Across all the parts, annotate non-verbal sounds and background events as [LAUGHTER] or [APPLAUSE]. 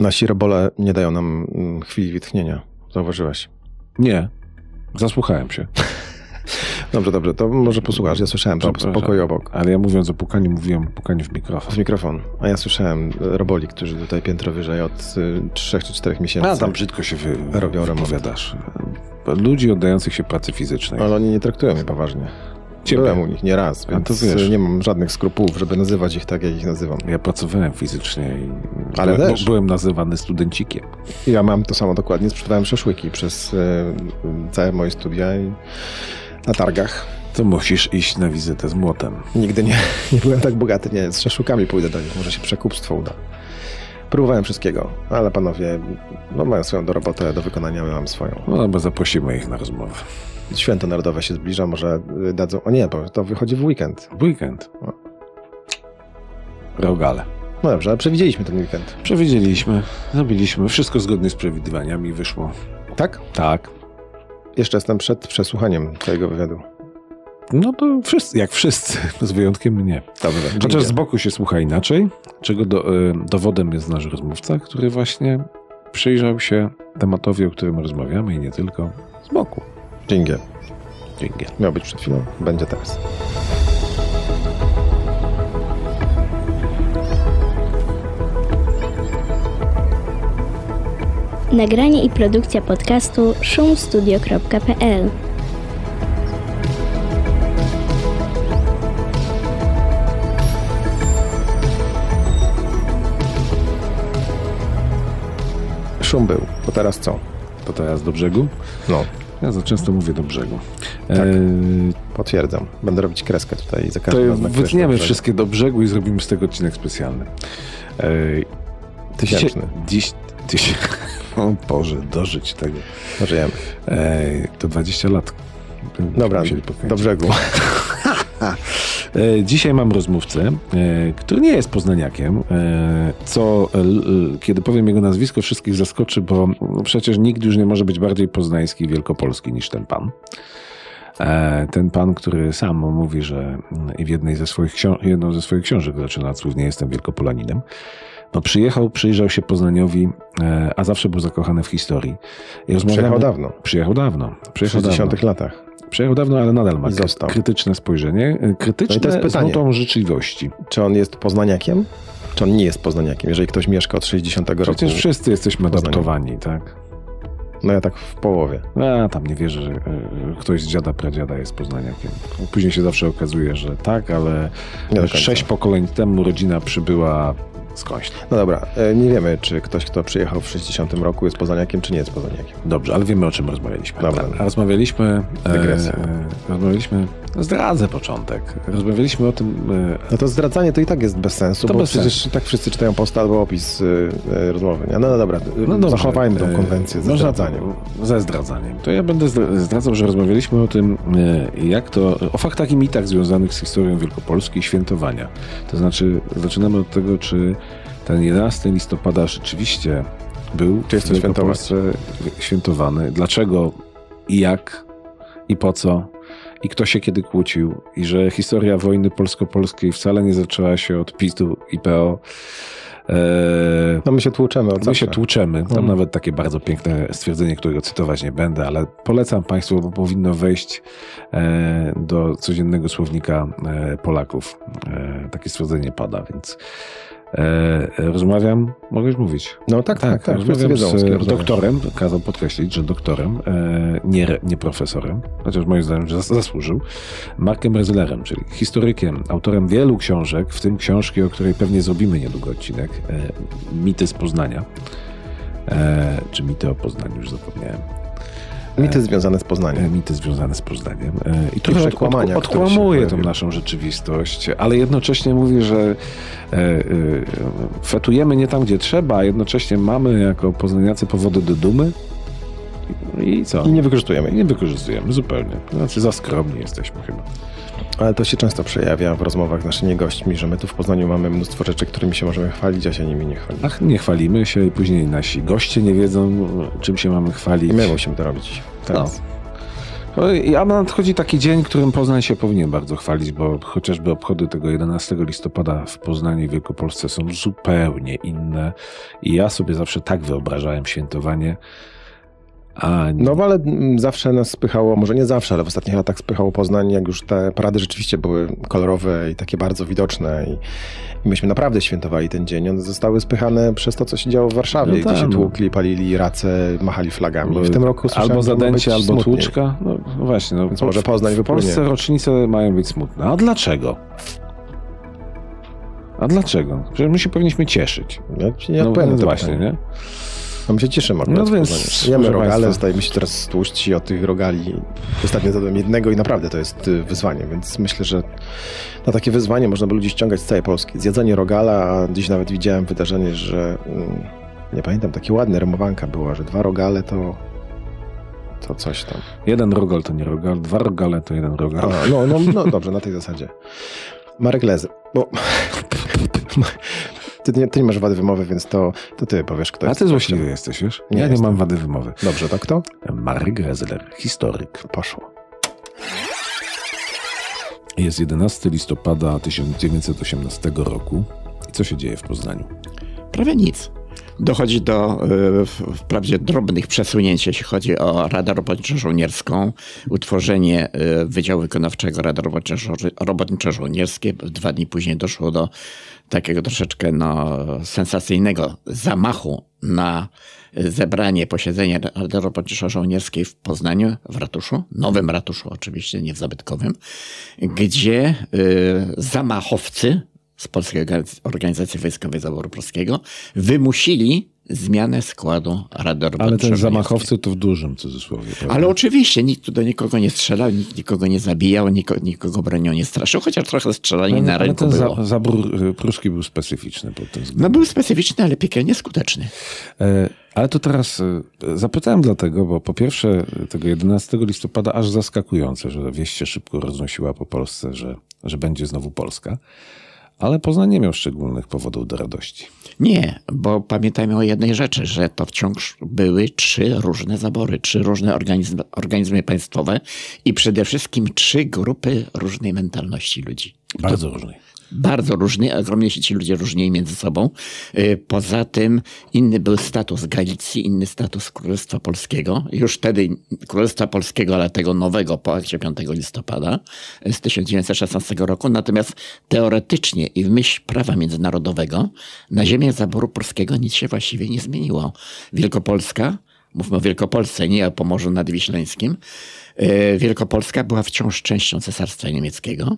Nasi robole nie dają nam mm, chwili wytchnienia. Zauważyłeś? Nie. Zasłuchałem się. [LAUGHS] Dobrze, dobrze, to może posłuchasz. Ja słyszałem Dobrze. pokoju obok. Ale ja mówiąc o pukaniu, mówiłem pukaniu w mikrofon. W mikrofon. A ja słyszałem e, roboli, którzy tutaj piętro wyżej od y, 3 czy 4 miesięcy. A tam brzydko się wy, Robią wypowiadasz. Ludzi oddających się pracy fizycznej. Ale oni nie traktują mnie poważnie. Ciebie. Byłem u nich nie raz, A więc nie mam żadnych skrupułów, żeby nazywać ich tak, jak ich nazywam. Ja pracowałem fizycznie i Ale byłem, też. byłem nazywany studencikiem. Ja mam to samo dokładnie, sprzedawałem szaszłyki przez e, całe moje studia i na targach. To musisz iść na wizytę z młotem. Nigdy nie, [LAUGHS] nie byłem tak bogaty, nie, z szaszłykami pójdę do nich, może się przekupstwo uda. Próbowałem wszystkiego, ale panowie no, mają swoją do robotę do wykonania, my mam swoją. No, bo zaprosimy ich na rozmowę. Święto Narodowe się zbliża, może y, dadzą... O nie, bo to wychodzi w weekend. W weekend. O. Rogale. No dobrze, ale przewidzieliśmy ten weekend. Przewidzieliśmy, zrobiliśmy. Wszystko zgodnie z przewidywaniami wyszło. Tak? Tak. Jeszcze jestem przed przesłuchaniem twojego wywiadu. No to wszyscy, jak wszyscy, [LAUGHS] z wyjątkiem mnie. Dobrze. Chociaż dzięki. z boku się słucha inaczej, czego do, y, dowodem jest nasz rozmówca, który właśnie przyjrzał się tematowi, o którym rozmawiamy i nie tylko, z boku. Dzięki. Dzięki. Miał być przed chwilą, będzie teraz. Nagranie i produkcja podcastu szumstudio.pl Szum był, to teraz co? To teraz do brzegu? No, Ja za często mówię do brzegu. Tak. E, potwierdzam. Będę robić kreskę tutaj za każdym razem. wytniemy wszystkie do brzegu i zrobimy z tego odcinek specjalny. E, Tysięczny. Dziś, dziś, [LAUGHS] o Boże, dożyć tego. Żyjemy. E, to 20 lat. Dobra, do brzegu. [LAUGHS] E, Dzisiaj mam rozmówcę, e, który nie jest poznaniakiem, e, co kiedy powiem jego nazwisko wszystkich zaskoczy, bo przecież nikt już nie może być bardziej poznański i wielkopolski niż ten pan. Ten pan, który sam mówi, że w jednej ze swoich, książ- jedną ze swoich książek zaczyna od słów nie jestem wielkopolaninem. No przyjechał, przyjrzał się Poznaniowi, a zawsze był zakochany w historii. I rozmawiamy- Przyjechał dawno. Przyjechał dawno. W Przyjechał dawno. 60 latach. Przyjechał dawno, ale nadal ma kry- został. krytyczne spojrzenie. y, Krytyczne No to jest z pytanie. nutą życzliwości. Czy on jest poznaniakiem? Czy on nie jest poznaniakiem? Jeżeli ktoś mieszka od 60 roku. Przecież wszyscy jesteśmy Poznaniu. adoptowani, tak? No ja tak w połowie. A tam nie wierzę, że y, ktoś z dziada pradziada jest poznaniakiem. Później się zawsze okazuje, że tak, ale sześć pokoleń temu rodzina przybyła skądś. No dobra, e, nie wiemy, czy ktoś, kto przyjechał w 60 roku jest poznaniakiem, czy nie jest poznaniakiem. Dobrze, ale wiemy o czym rozmawialiśmy. Dobra. A rozmawialiśmy. Dygresja. e, rozmawialiśmy. Zdradzę początek. Rozmawialiśmy o tym. e, No to zdradzanie to i tak jest bez sensu, To bo bez przecież sensu. tak wszyscy czytają post albo opis y, y, rozmowy. No, no dobra, No dobrze. zachowajmy tą E, konwencję ze zdradzaniem. Ze zdradzaniem. To ja będę zdra- zdradzał, że rozmawialiśmy o tym, e, jak to, o faktach i mitach związanych z historią Wielkopolski i świętowania. To znaczy, zaczynamy od tego, czy ten 11 listopada rzeczywiście był Czy jest w to świętowany. Dlaczego i jak i po co i kto się kiedy kłócił i że historia wojny polsko-polskiej wcale nie zaczęła się od PiS-u i PO. E, No my się tłuczemy od My się tłuczemy. Tam Mhm. nawet takie bardzo piękne stwierdzenie, którego cytować nie będę, ale polecam Państwu, bo powinno wejść e, do codziennego słownika e, Polaków. E, takie stwierdzenie pada, więc e, rozmawiam, mogę już mówić. No tak, tak, tak. wszyscy rozmawiam wiedzą, z rozmawiasz. doktorem, kazał podkreślić, że doktorem, e, nie, nie profesorem, chociaż moim zdaniem zas- zasłużył, Markiem Rezlerem, czyli historykiem, autorem wielu książek, w tym książki, o której pewnie zrobimy niedługo odcinek, e, Mity z Poznania. E, czy mity o Poznaniu, już zapomniałem. Mity związane z E, Poznaniem. Mity związane z Poznaniem. E, I od, przekłamania, od, odkłamuje tą naszą rzeczywistość, ale jednocześnie mówi, że e, e, fetujemy nie tam, gdzie trzeba, a jednocześnie mamy jako poznaniacy powody do dumy. I co? I nie wykorzystujemy nie wykorzystujemy zupełnie. Znaczy za skromni jesteśmy chyba. Ale to się często przejawia w rozmowach z naszymi gośćmi, że my tu w Poznaniu mamy mnóstwo rzeczy, którymi się możemy chwalić, a się nimi nie chwalimy. Ach, nie chwalimy się i później nasi goście nie wiedzą, czym się mamy chwalić. I my musimy to robić teraz. No A nadchodzi taki dzień, którym Poznań się powinien bardzo chwalić, bo chociażby obchody tego 11 listopada w Poznaniu i Wielkopolsce są zupełnie inne. I ja sobie zawsze tak wyobrażałem świętowanie. A No ale mm, zawsze nas spychało, może nie zawsze, ale w ostatnich latach spychało Poznań, jak już te parady rzeczywiście były kolorowe i takie bardzo widoczne i, i myśmy naprawdę świętowali ten dzień. One zostały spychane przez to, co się działo w Warszawie, No gdzie się tłukli, palili race, machali flagami. W tym roku albo zadęcie, albo smutniej. tłuczka. No, no właśnie. No, Więc może Poznań w wypłynie. Polsce rocznice mają być smutne. A dlaczego? A dlaczego? Przecież my się powinniśmy cieszyć. Ja ci nie No, no właśnie, nie? My się cieszymy akurat No więc. Jemy rogale, stajemy się teraz tłuszczy od tych rogali. Ostatnio zjadłem jednego i naprawdę to jest y, wyzwanie, więc myślę, że na takie wyzwanie można by ludzi ściągać z całej Polski. Zjadzenie rogala, a dziś nawet widziałem wydarzenie, że mm, nie pamiętam, takie ładne rymowanka była, że dwa rogale to to coś tam. Jeden rogal to nie rogal, dwa rogale to jeden rogal. A, no, no, no dobrze, na tej zasadzie. Marek Lezy, bo [LAUGHS] ty nie, ty nie masz wady wymowy, więc to, to ty powiesz, kto A jest. ty gościem. złośliwy jesteś, wiesz? Nie ja nie jestem. mam wady wymowy. Dobrze, to kto? Marek Rezler, historyk. Poszło. Jest 11 listopada 1918 roku. I co się dzieje w Poznaniu? Prawie nic. Dochodzi do w- wprawdzie drobnych przesunięć, jeśli chodzi o Radę Robotniczo-Żołnierską, utworzenie y, Wydziału Wykonawczego Rady Robotniczo- Robotniczo-Żołnierskiej. Dwa dni później doszło do takiego troszeczkę no, sensacyjnego zamachu na zebranie, posiedzenie Rady Robotniczo-Żołnierskiej w Poznaniu, w ratuszu, nowym ratuszu oczywiście, nie w zabytkowym, gdzie y, zamachowcy z Polskiej Organiz- Organizacji Wojskowej Zaboru Polskiego wymusili zmianę składu Rady Ale ten zamachowcy to w dużym cudzysłowie. prawda? Ale oczywiście nikt tu do nikogo nie strzelał, nikt nikogo nie zabijał, nikogo, nikogo bronią nie straszył, chociaż trochę strzelanie na rynku ten było. za, zabór y, pruski był specyficzny pod tym względem. No był specyficzny, ale piekielnie skuteczny. E, Ale to teraz e, zapytałem dlatego, bo po pierwsze e, tego 11 listopada aż zaskakujące, że wieść się szybko roznosiła po Polsce, że, że będzie znowu Polska. Ale Poznań nie miał szczególnych powodów do radości. Nie, bo pamiętajmy o jednej rzeczy, że to wciąż były trzy różne zabory, trzy różne organizmy, organizmy państwowe i przede wszystkim trzy grupy różnej mentalności ludzi. Bardzo różnej. Bardzo różny, ogromnie się ci ludzie różnili między sobą. Y, Poza tym inny był status Galicji, inny status Królestwa Polskiego. Już wtedy Królestwa Polskiego, ale tego nowego po akcie 5 listopada y, z 1916 roku. Natomiast teoretycznie i w myśl prawa międzynarodowego na ziemię zaboru polskiego nic się właściwie nie zmieniło. Wielkopolska, mówmy o Wielkopolsce, nie o Pomorzu Nadwiślańskim, E, Wielkopolska była wciąż częścią Cesarstwa Niemieckiego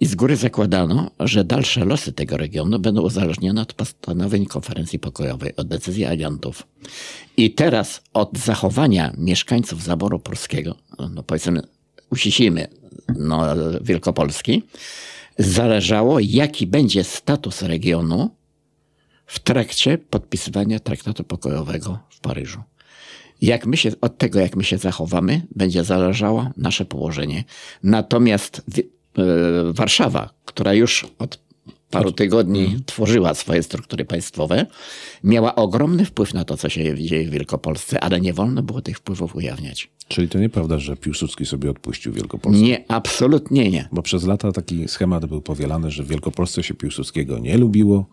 i z góry zakładano, że dalsze losy tego regionu będą uzależnione od postanowień konferencji pokojowej, od decyzji aliantów. I teraz od zachowania mieszkańców zaboru polskiego, no powiedzmy, uściślimy, no, Wielkopolski, zależało, jaki będzie status regionu w trakcie podpisywania traktatu pokojowego w Paryżu. Jak my się, od tego, jak my się zachowamy, będzie zależało nasze położenie. Natomiast e, Warszawa, która już od paru tygodni tworzyła swoje struktury państwowe, miała ogromny wpływ na to, co się dzieje w Wielkopolsce, ale nie wolno było tych wpływów ujawniać. Czyli to nieprawda, że Piłsudski sobie odpuścił Wielkopolskę. Nie, absolutnie nie. Bo przez lata taki schemat był powielany, że w Wielkopolsce się Piłsudskiego nie lubiło,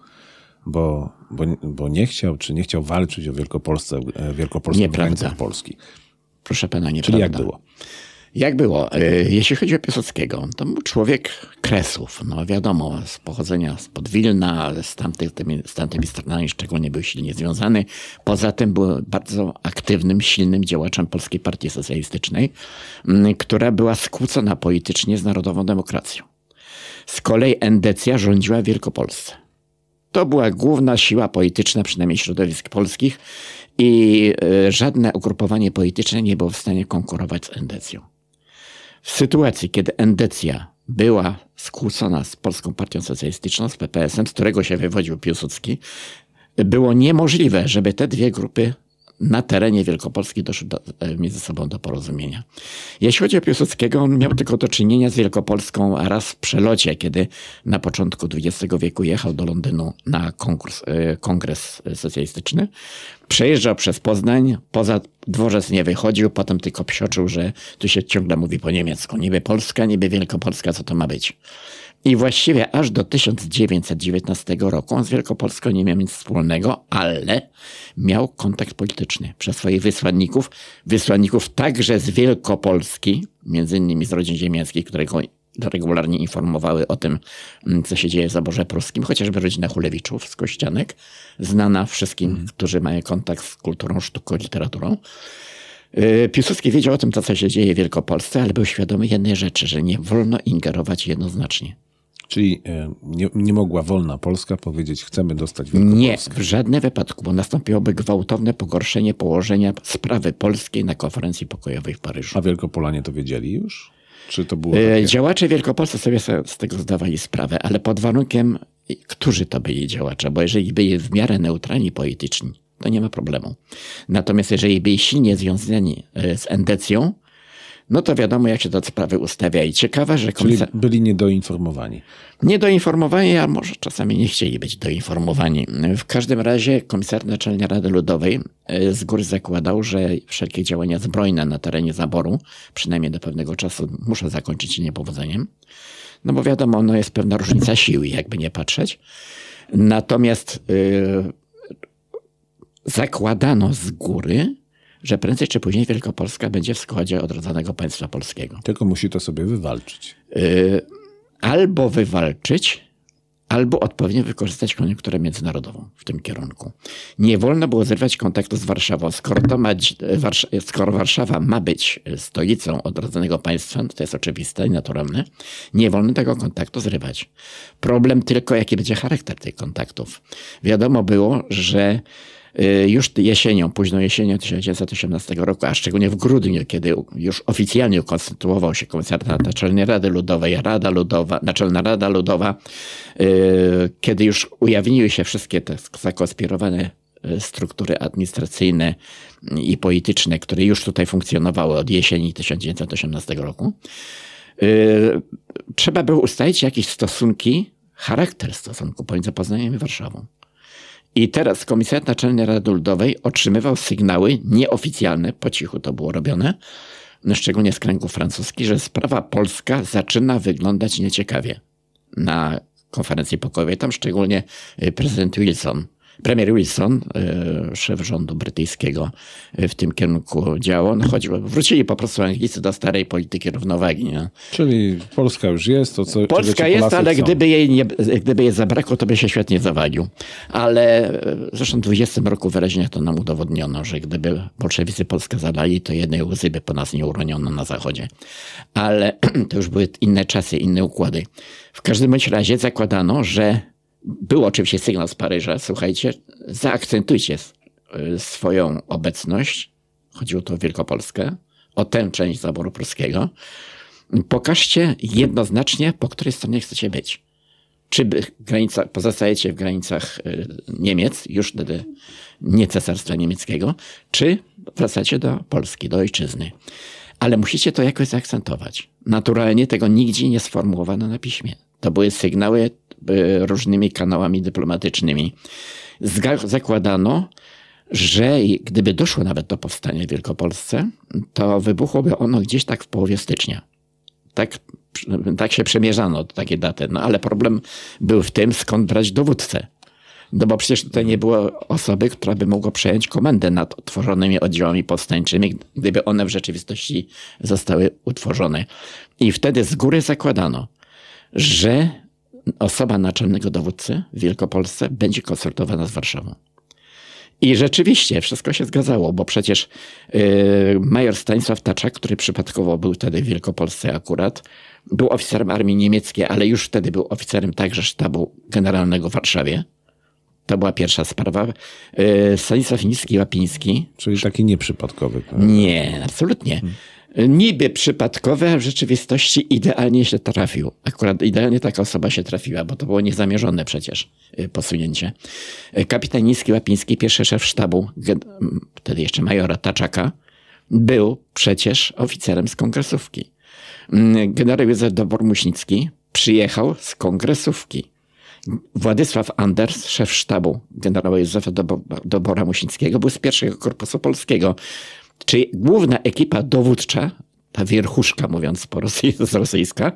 bo, bo, bo nie chciał, czy nie chciał walczyć o Wielkopolsce, e, Wielkopolską Nieprawda. Polski. Proszę pana, nie Czyli jak było? Jak było? E, Jeśli chodzi o Piłsudskiego, to był człowiek kresów. No wiadomo, z pochodzenia spod Wilna, z, tamtych, tymi, z tamtymi stronami szczególnie był silnie związany. Poza tym był bardzo aktywnym, silnym działaczem Polskiej Partii Socjalistycznej, która była skłócona politycznie z narodową demokracją. Z kolei Endecja rządziła w Wielkopolsce. To była główna siła polityczna, przynajmniej środowisk polskich, i e, żadne ugrupowanie polityczne nie było w stanie konkurować z Endecją. W sytuacji, kiedy Endecja była skłócona z Polską Partią Socjalistyczną, z PPS-em, z którego się wywodził Piłsudski, było niemożliwe, żeby te dwie grupy na terenie Wielkopolski doszły do, e, między sobą do porozumienia. Jeśli chodzi o Piłsudskiego, on miał tylko do czynienia z Wielkopolską raz w przelocie, kiedy na początku XX wieku jechał do Londynu na konkurs, e, kongres socjalistyczny. Przejeżdżał przez Poznań, poza dworzec nie wychodził, potem tylko psioczył, że tu się ciągle mówi po niemiecku. Niby Polska, niby Wielkopolska, co to ma być. I właściwie aż do 1919 roku on z Wielkopolską nie miał nic wspólnego, ale miał kontakt polityczny przez swoich wysłanników, wysłanników także z Wielkopolski, między innymi z rodzin ziemiańskich, które go regularnie informowały o tym, mm, co się dzieje w zaborze pruskim, chociażby rodzina Hulewiczów z Kościanek, znana wszystkim, mm. którzy mają kontakt z kulturą, sztuką, literaturą. Y, Piłsudski wiedział o tym, co się dzieje w Wielkopolsce, ale był świadomy jednej rzeczy, że nie wolno ingerować jednoznacznie. Czyli e, nie, nie mogła wolna Polska powiedzieć, chcemy dostać Wielkopolskę. Nie, w żadnym wypadku, bo nastąpiłoby gwałtowne pogorszenie położenia sprawy polskiej na konferencji pokojowej w Paryżu. A Wielkopolanie to wiedzieli już? Czy to było e, takie... Działacze wielkopolscy sobie z tego zdawali sprawę, ale pod warunkiem, którzy to byli działacze, bo jeżeli byli w miarę neutralni polityczni, to nie ma problemu. Natomiast jeżeli byli silnie związani e, z endecją, no to wiadomo, jak się do sprawy ustawia. I ciekawe, że komisarz... Czyli byli niedoinformowani. Niedoinformowani, a może czasami nie chcieli być doinformowani. W każdym razie komisarz Naczelny Rady Ludowej e, z góry zakładał, że wszelkie działania zbrojne na terenie zaboru, przynajmniej do pewnego czasu, muszą zakończyć się niepowodzeniem. No bo wiadomo, no jest pewna różnica siły, jakby nie patrzeć. Natomiast yy, zakładano z góry, że prędzej czy później Wielkopolska będzie w składzie odrodzonego państwa polskiego. Tylko musi to sobie wywalczyć. Yy, albo wywalczyć, albo odpowiednio wykorzystać koniunkturę międzynarodową w tym kierunku. Nie wolno było zerwać kontaktu z Warszawą. Skoro, to ma, skoro Warszawa ma być stolicą odrodzonego państwa, to jest oczywiste i naturalne, nie wolno tego kontaktu zrywać. Problem tylko, jaki będzie charakter tych kontaktów. Wiadomo było, że Y, już jesienią, późną jesienią 1918 roku, a szczególnie w grudniu, kiedy już oficjalnie ukonstytuował się Komisariat Naczelnej Rady Ludowej, Rada Ludowa, Naczelna Rada Ludowa, y, kiedy już ujawniły się wszystkie te zakonspirowane y, struktury administracyjne i polityczne, które już tutaj funkcjonowały od jesieni 1918 roku, trzeba było ustalić jakieś stosunki, charakter stosunku pomiędzy Poznaniem i Warszawą. I teraz Komisariat Naczelny Rady Ludowej otrzymywał sygnały nieoficjalne, po cichu to było robione, szczególnie z kręgów francuskich, że sprawa polska zaczyna wyglądać nieciekawie na konferencji pokojowej. Tam szczególnie y, prezydent Wilson Premier Wilson, e, szef rządu brytyjskiego, e, w tym kierunku działał. No chodziło, wrócili po prostu Anglicy do starej polityki równowagi. Nie? Czyli Polska już jest, to co Polska jest, ale gdyby jej, nie, gdyby jej zabrakło, to by się świetnie zawalił. Ale zresztą w 20 roku wyraźnie to nam udowodniono, że gdyby bolszewicy Polskę zalali, to jednej łzy by po nas nie uroniono na zachodzie. Ale [CLEARS THROAT] to już były inne czasy, inne układy. W każdym bądź razie zakładano, że był oczywiście sygnał z Paryża, słuchajcie, zaakcentujcie y, swoją obecność, chodziło tu o Wielkopolskę, o tę część zaboru pruskiego, pokażcie jednoznacznie, po której stronie chcecie być. Czy granica, pozostajecie w granicach y, Niemiec, już wtedy nie cesarstwa niemieckiego, czy wracacie do Polski, do ojczyzny. Ale musicie to jakoś zaakcentować. Naturalnie tego nigdzie nie sformułowano na piśmie. To były sygnały E, różnymi kanałami dyplomatycznymi. Zakładano, że gdyby doszło nawet do powstania w Wielkopolsce, to wybuchłoby ono gdzieś tak w połowie stycznia. Tak, tak się przemierzano takie daty. No ale problem był w tym, skąd brać dowódcę. No bo przecież tutaj nie było osoby, która by mogła przejąć komendę nad utworzonymi oddziałami powstańczymi, gdyby one w rzeczywistości zostały utworzone. I wtedy z góry zakładano, że osoba naczelnego dowódcy w Wielkopolsce będzie konsultowana z Warszawą. I rzeczywiście wszystko się zgadzało, bo przecież yy, major Stanisław Taczak, który przypadkowo był wtedy w Wielkopolsce akurat, był oficerem armii niemieckiej, ale już wtedy był oficerem także sztabu generalnego w Warszawie. To była pierwsza sprawa. Yy, Stanisław Niski-Łapiński. Czyli taki nieprzypadkowy. Nie, absolutnie. Niby przypadkowe, a w rzeczywistości idealnie się trafił. Akurat idealnie taka osoba się trafiła, bo to było niezamierzone przecież y, posunięcie. Y, kapitan Niski Łapiński, pierwszy szef sztabu, wtedy jeszcze majora Taczaka, był przecież oficerem z kongresówki. Mm, generał Józef Dobor-Muśnicki przyjechał z kongresówki. Władysław Anders, szef sztabu generała Józefa Dobora Muśnickiego, był z pierwszego korpusu polskiego. Czyli główna ekipa dowódcza, ta wierchuszka mówiąc po rosyjsku, z rosyjska,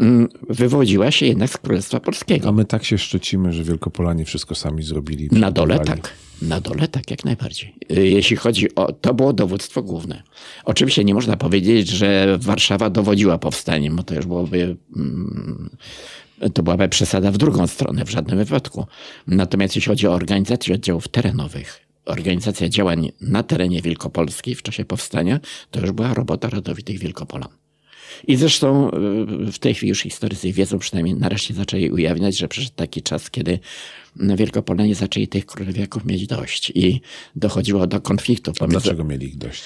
mm, wywodziła się jednak z Królestwa Polskiego. A my tak się szczycimy, że Wielkopolanie wszystko sami zrobili. Na dole tak. Na dole tak, jak najbardziej. Y, jeśli chodzi o... To było dowództwo główne. Oczywiście nie można powiedzieć, że Warszawa dowodziła powstaniem, bo to już byłoby... Mm, to byłaby przesada w drugą stronę, w żadnym wypadku. Natomiast jeśli chodzi o organizację oddziałów terenowych, organizacja działań na terenie Wielkopolski w czasie powstania, to już była robota rodowitych Wielkopolan. I zresztą y, w tej chwili już historycy wiedzą, przynajmniej nareszcie zaczęli ujawniać, że przyszedł taki czas, kiedy Wielkopolanie zaczęli tych królewiaków mieć dość i dochodziło do konfliktu. Pomiędzy... Dlaczego mieli ich dość?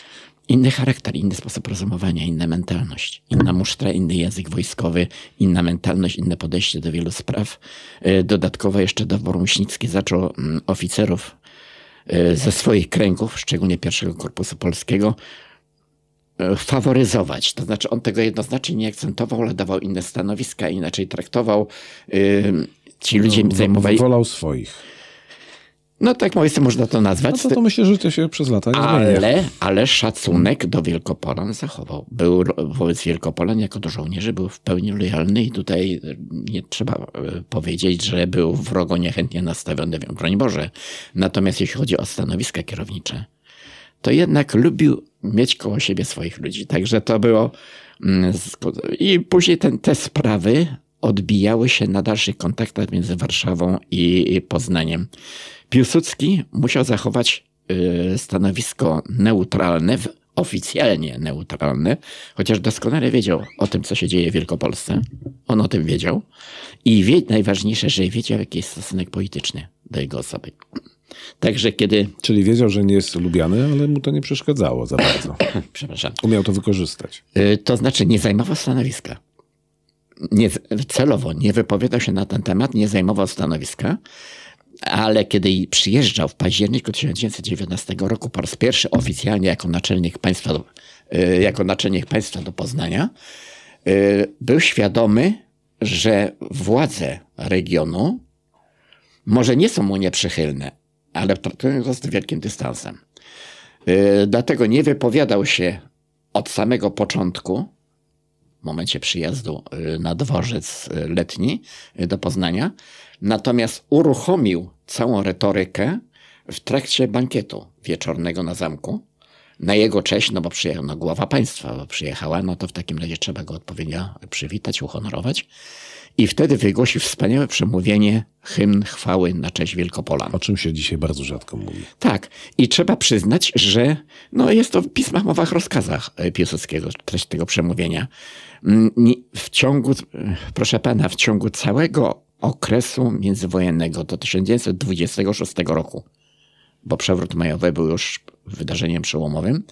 Inny charakter, inny sposób rozumowania, inna mentalność, inna musztra, inny język wojskowy, inna mentalność, inne podejście do wielu spraw. Y, dodatkowo jeszcze dowór Muśnicki zaczął mm, oficerów ze swoich kręgów, szczególnie pierwszego korpusu polskiego, y, faworyzować. To znaczy on tego jednoznacznie nie akcentował, ale dawał inne stanowiska, inaczej traktował. Ci ludzie no, zajmowali... Wolał swoich. No tak powiedzmy można to nazwać. No to, to myślę, że to się przez lata nie ale, zmienia. Ale szacunek do Wielkopolan zachował. Był wobec Wielkopolan jako do żołnierzy był w pełni lojalny i tutaj nie trzeba e, powiedzieć, że był wrogo niechętnie nastawiony, broń Boże. Natomiast jeśli chodzi o stanowiska kierownicze, to jednak lubił mieć koło siebie swoich ludzi. Także to było... Mm, I później ten, te sprawy odbijały się na dalszych kontaktach między Warszawą i Poznaniem. Piłsudski musiał zachować y, stanowisko neutralne, oficjalnie neutralne, chociaż doskonale wiedział o tym, co się dzieje w Wielkopolsce. On o tym wiedział. I wie, najważniejsze, że wiedział, jaki jest stosunek polityczny do jego osoby. Także kiedy. Czyli wiedział, że nie jest lubiany, ale mu to nie przeszkadzało za bardzo. [COUGHS] Przepraszam. Umiał to wykorzystać. Y, to znaczy, nie zajmował stanowiska. Nie, celowo nie wypowiadał się na ten temat, nie zajmował stanowiska ale kiedy przyjeżdżał w październiku 1919 roku po raz pierwszy oficjalnie jako naczelnik państwa, y, jako naczelnik państwa do Poznania, y, był świadomy, że władze regionu może nie są mu nieprzychylne, ale traktują go z wielkim dystansem. Y, dlatego nie wypowiadał się od samego początku, w momencie przyjazdu na dworzec letni do Poznania, Natomiast uruchomił całą retorykę w trakcie bankietu wieczornego na zamku. Na jego cześć, no bo przyjechał, no głowa państwa przyjechała, no to w takim razie trzeba go odpowiednio przywitać, uhonorować. I wtedy wygłosił wspaniałe przemówienie, hymn chwały na cześć Wielkopolan. O czym się dzisiaj bardzo rzadko mówi. Tak. I trzeba przyznać, że no jest to w pismach, mowach, rozkazach Piłsudskiego, treść tego przemówienia. Mm, w ciągu, proszę pana, w ciągu całego okresu międzywojennego do 1926 roku, bo przewrót majowy był już wydarzeniem przełomowym,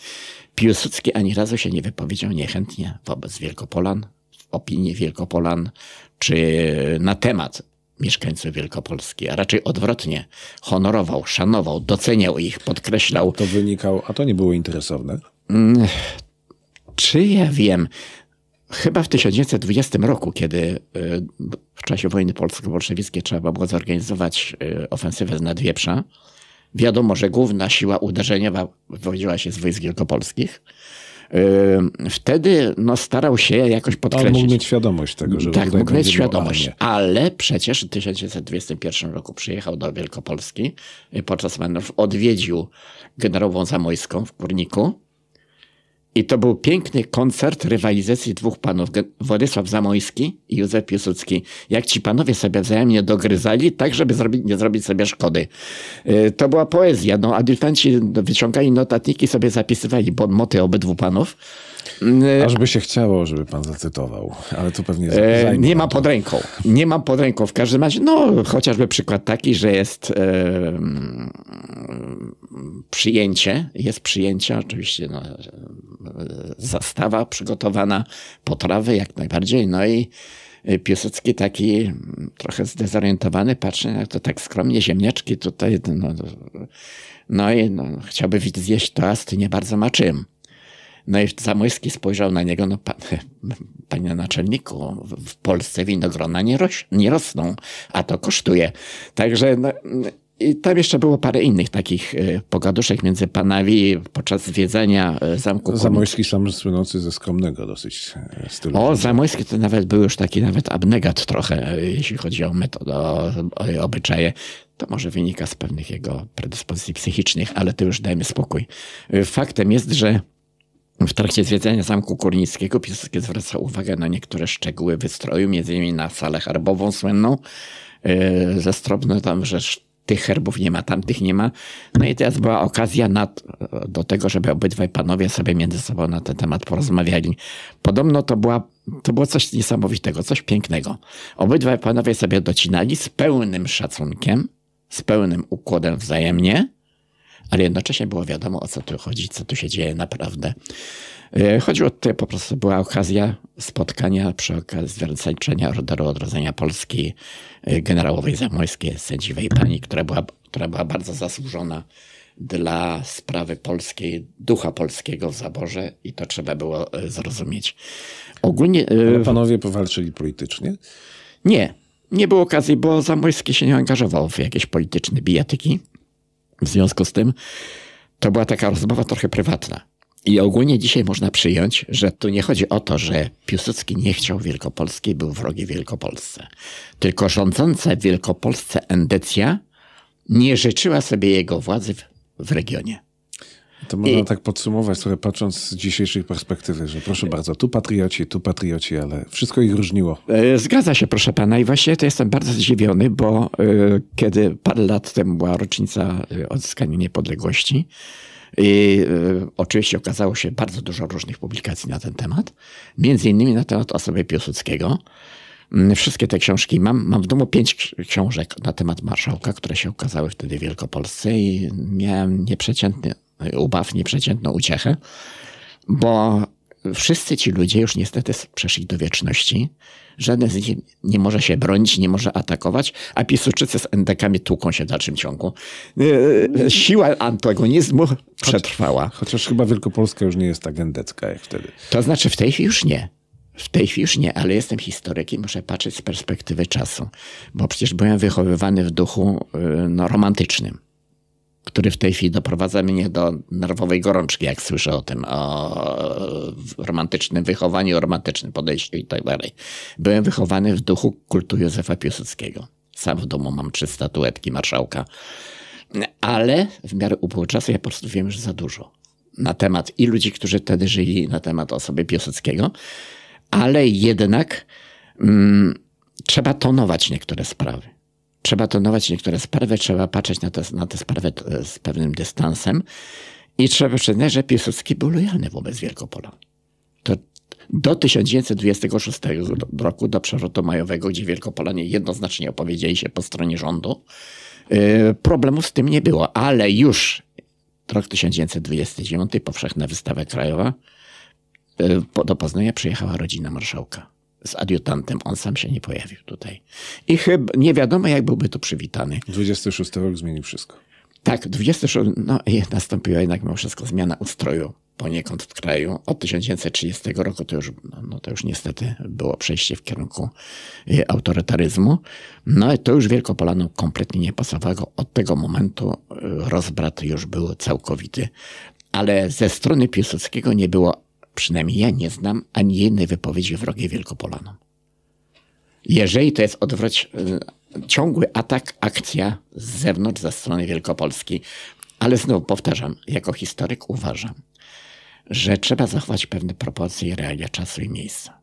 Piłsudski ani razu się nie wypowiedział niechętnie wobec Wielkopolan, w opinii Wielkopolan, czy na temat mieszkańców Wielkopolski, a raczej odwrotnie. Honorował, szanował, doceniał ich, podkreślał. To wynikało, a to nie było interesowne? Mm, czy ja wiem? Chyba w 1920 roku, kiedy y, w czasie wojny polsko-bolszewickiej trzeba było zorganizować y, ofensywę z Nadwieprza, wiadomo, że główna siła uderzeniowa wywodziła się z wojsk wielkopolskich. Y, wtedy no, starał się jakoś podkreślić. On mógł mieć świadomość tego, że Tak, mógł mieć świadomość, ale przecież w 1921 roku przyjechał do Wielkopolski podczas manewrów, odwiedził generałową Zamojską w Górniku i to był piękny koncert rywalizacji dwóch panów, Władysław Zamojski i Józef Piłsudski. Jak ci panowie sobie wzajemnie dogryzali, tak żeby zrobić, nie zrobić sobie szkody. Y, to była poezja. No, adiutanci wyciągali notatniki, sobie zapisywali moty obydwu panów. Y, Aż by się chciało, żeby pan zacytował, ale tu pewnie e, Nie mam pod ręką. Nie mam pod ręką. W każdym razie, no chociażby przykład taki, że jest e, przyjęcie, jest przyjęcie, oczywiście no, zastawa przygotowana, potrawy jak najbardziej. No i Piłsudski taki trochę zdezorientowany, patrzy na to tak skromnie, ziemniaczki tutaj, no, no i no, chciałby zjeść toasty, nie bardzo ma czym. No i Zamojski spojrzał na niego, no [LAUGHS] panie naczelniku, w Polsce winogrona nie, roś, nie rosną, a to kosztuje. Także no, i tam jeszcze było parę innych takich e, pogaduszek między panami podczas zwiedzania e, zamku. Zamojski sam słynący ze skromnego dosyć e, stylu. O, Zamojski to nawet był już taki nawet abnegat trochę, jeśli chodzi o metodę, o obyczaje. To może wynika z pewnych jego predyspozycji psychicznych, ale to już dajmy spokój. Faktem jest, że w trakcie zwiedzania Zamku Kurnickiego Piłsudski zwraca uwagę na niektóre szczegóły wystroju, między innymi na salę herbową słynną, ze strobno tam, że tych herbów nie ma, tamtych nie ma. No i teraz była okazja na, do tego, żeby obydwaj panowie sobie między sobą na ten temat porozmawiali. Podobno to, była, to było coś niesamowitego, coś pięknego. Obydwaj panowie sobie docinali z pełnym szacunkiem, z pełnym układem wzajemnie, ale jednocześnie było wiadomo, o co tu chodzi, co tu się dzieje naprawdę. E, chodziło tutaj po prostu, była okazja spotkania przy okazji zwracania Orderu Odrodzenia Polski e, generałowej Zamojskiej, sędziwej pani, która była, która była bardzo zasłużona dla sprawy polskiej, ducha polskiego w zaborze i to trzeba było e, zrozumieć. Ogólnie... Ale panowie powalczyli politycznie? Nie, nie było okazji, bo Zamojski się nie angażował w jakieś polityczne bijatyki. W związku z tym to była taka rozmowa trochę prywatna. I ogólnie dzisiaj można przyjąć, że tu nie chodzi o to, że Piłsudski nie chciał Wielkopolski, był wrogi Wielkopolsce. Tylko rządząca w Wielkopolsce endecja nie życzyła sobie jego władzy w, w regionie. To można I... tak podsumować, trochę patrząc z dzisiejszej perspektywy, że proszę bardzo, tu patrioci, tu patrioci, ale wszystko ich różniło. E, zgadza się, proszę pana. I właśnie to jestem bardzo zdziwiony, bo y, kiedy parę lat temu była rocznica e, odzyskania niepodległości, i y, oczywiście okazało się bardzo dużo różnych publikacji na ten temat, między innymi na temat osoby Piłsudskiego. Mm, wszystkie te książki mam. Mam w domu pięć książek na temat marszałka, które się ukazały wtedy w Wielkopolsce i miałem nieprzeciętny ubaw, nieprzeciętną uciechę, bo wszyscy ci ludzie już niestety przeszli do wieczności. Żaden z nich nie może się bronić, nie może atakować, a Piłsudczycy z endekami tłuką się w dalszym ciągu. E, siła antagonizmu przetrwała. Chociaż chyba Wielkopolska już nie jest tak endecka jak wtedy. To znaczy w tej chwili już nie. W tej chwili już nie, ale jestem historykiem, muszę patrzeć z perspektywy czasu, bo przecież byłem wychowywany w duchu e, no, romantycznym który w tej chwili doprowadza mnie do nerwowej gorączki, jak słyszę o tym, o romantycznym wychowaniu, o romantycznym podejściu i tak dalej. Byłem wychowany w duchu kultu Józefa Piłsudskiego. Sam w domu mam trzy statuetki marszałka. Ale w miarę upływu czasu ja po prostu wiem już za dużo na temat i ludzi, którzy wtedy żyli, na temat osoby Piłsudskiego, ale jednak mm, trzeba tonować niektóre sprawy trzeba tonować niektóre sprawy, trzeba patrzeć na te, na te sprawy e, z pewnym dystansem. I trzeba przyznać, że Piłsudski był lojalny wobec Wielkopola. To do 1926 roku, do przewrotu majowego, gdzie Wielkopolanie jednoznacznie opowiedzieli się po stronie rządu, e, problemu z tym nie było, ale już rok 1929, powszechna wystawa krajowa, e, do Poznania przyjechała rodzina marszałka z adiutantem. On sam się nie pojawił tutaj. I chyba nie wiadomo, jak byłby tu przywitany. 26 rok zmienił wszystko. Tak, 26, no i nastąpiła jednak mimo wszystko zmiana ustroju poniekąd w kraju. Od 1930 roku to już, no, no to już niestety było przejście w kierunku e, autorytaryzmu. No i to już Wielkopolanom kompletnie nie pasowało. Od tego momentu e, rozbrat już był całkowity. Ale ze strony Piłsudskiego nie było Przynajmniej ja nie znam ani jednej wypowiedzi wrogiej Wielkopolanom. Jeżeli to jest odwróć, e, ciągły atak, akcja z zewnątrz, ze strony Wielkopolski, ale znowu powtarzam, jako historyk uważam, że trzeba zachować pewne proporcje i realia czasu i miejsca.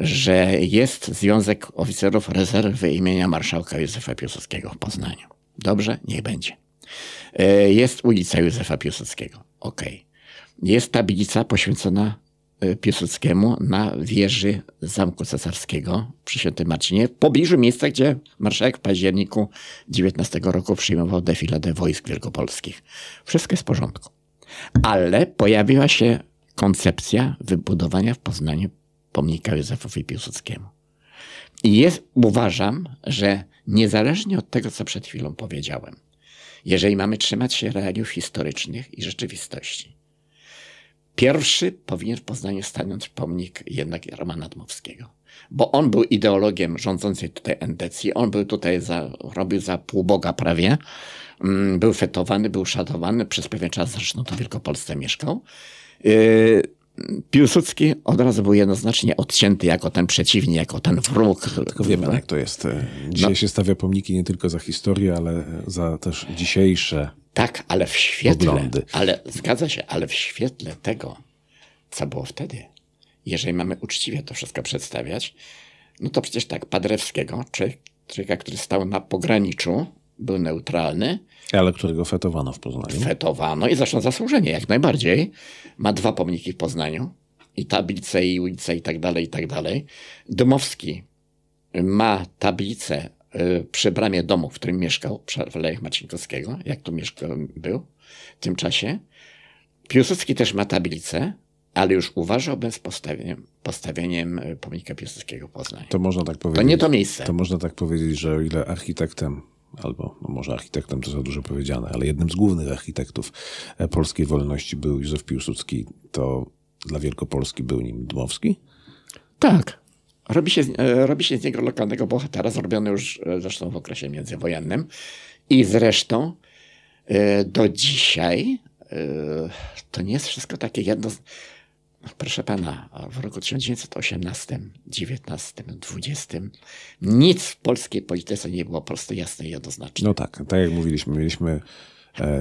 Że jest Związek Oficerów Rezerwy imienia marszałka Józefa Piłsudskiego w Poznaniu. Dobrze? Niech będzie. E, jest ulica Józefa Piłsudskiego. Okej. Okay. Jest tablica poświęcona e, Piłsudskiemu na wieży Zamku Cesarskiego przy Świętym Marcinie, w pobliżu miejsca, gdzie marszałek w październiku 19 roku przyjmował defiladę wojsk wielkopolskich. Wszystko jest w porządku. Ale pojawiła się koncepcja wybudowania w Poznaniu pomnika Józefowi Piłsudskiemu. I jest, uważam, że niezależnie od tego, co przed chwilą powiedziałem, jeżeli mamy trzymać się realiów historycznych i rzeczywistości, pierwszy powinien w Poznaniu stanąć pomnik jednak Romana Dmowskiego. Bo on był ideologiem rządzącej tutaj endecji, on był tutaj za, robił za półboga prawie, mm, był fetowany, był szatowany, przez pewien czas zresztą to w Wielkopolsce mieszkał. Yy, Piłsudski od razu był jednoznacznie odcięty jako ten przeciwnik, jako ten wróg. Tylko wiemy, jak to jest. Dzisiaj no. się stawia pomniki nie tylko za historię, ale za też dzisiejsze Tak, ale w świetle, poglądy. ale zgadza się, ale w świetle tego, co było wtedy, jeżeli mamy uczciwie to wszystko przedstawiać, no to przecież tak, Padrewskiego, człowieka, który stał na pograniczu, był neutralny. Ale którego fetowano w Poznaniu. Fetowano i zresztą zasłużenie, jak najbardziej. Ma dwa pomniki w Poznaniu. I tablicę, i ulicę, i tak dalej, i tak dalej. Domowski ma tablicę przy bramie domu, w którym mieszkał, przy Alejach Marcinkowskiego, jak tu mieszkał, był w tym czasie. Piłsudski też ma tablicę, ale już uważałbym z postawieniem, postawieniem y, pomnika Piłsudskiego w Poznaniu. To można tak powiedzieć. To nie to miejsce. To można tak powiedzieć, że o ile architektem albo no może architektem to za dużo powiedziane, ale jednym z głównych architektów e, polskiej wolności był Józef Piłsudski, to dla Wielkopolski był nim Dmowski? Tak. Robi się, e, robi się z niego lokalnego bohatera, zrobiony już e, zresztą w okresie międzywojennym. I zresztą do dzisiaj to nie jest wszystko takie jedno. Proszę pana, w roku 1918, 19, 20 nic w polskiej polityce nie było prosto jasne i jednoznaczne. No tak, tak jak mówiliśmy, mieliśmy e,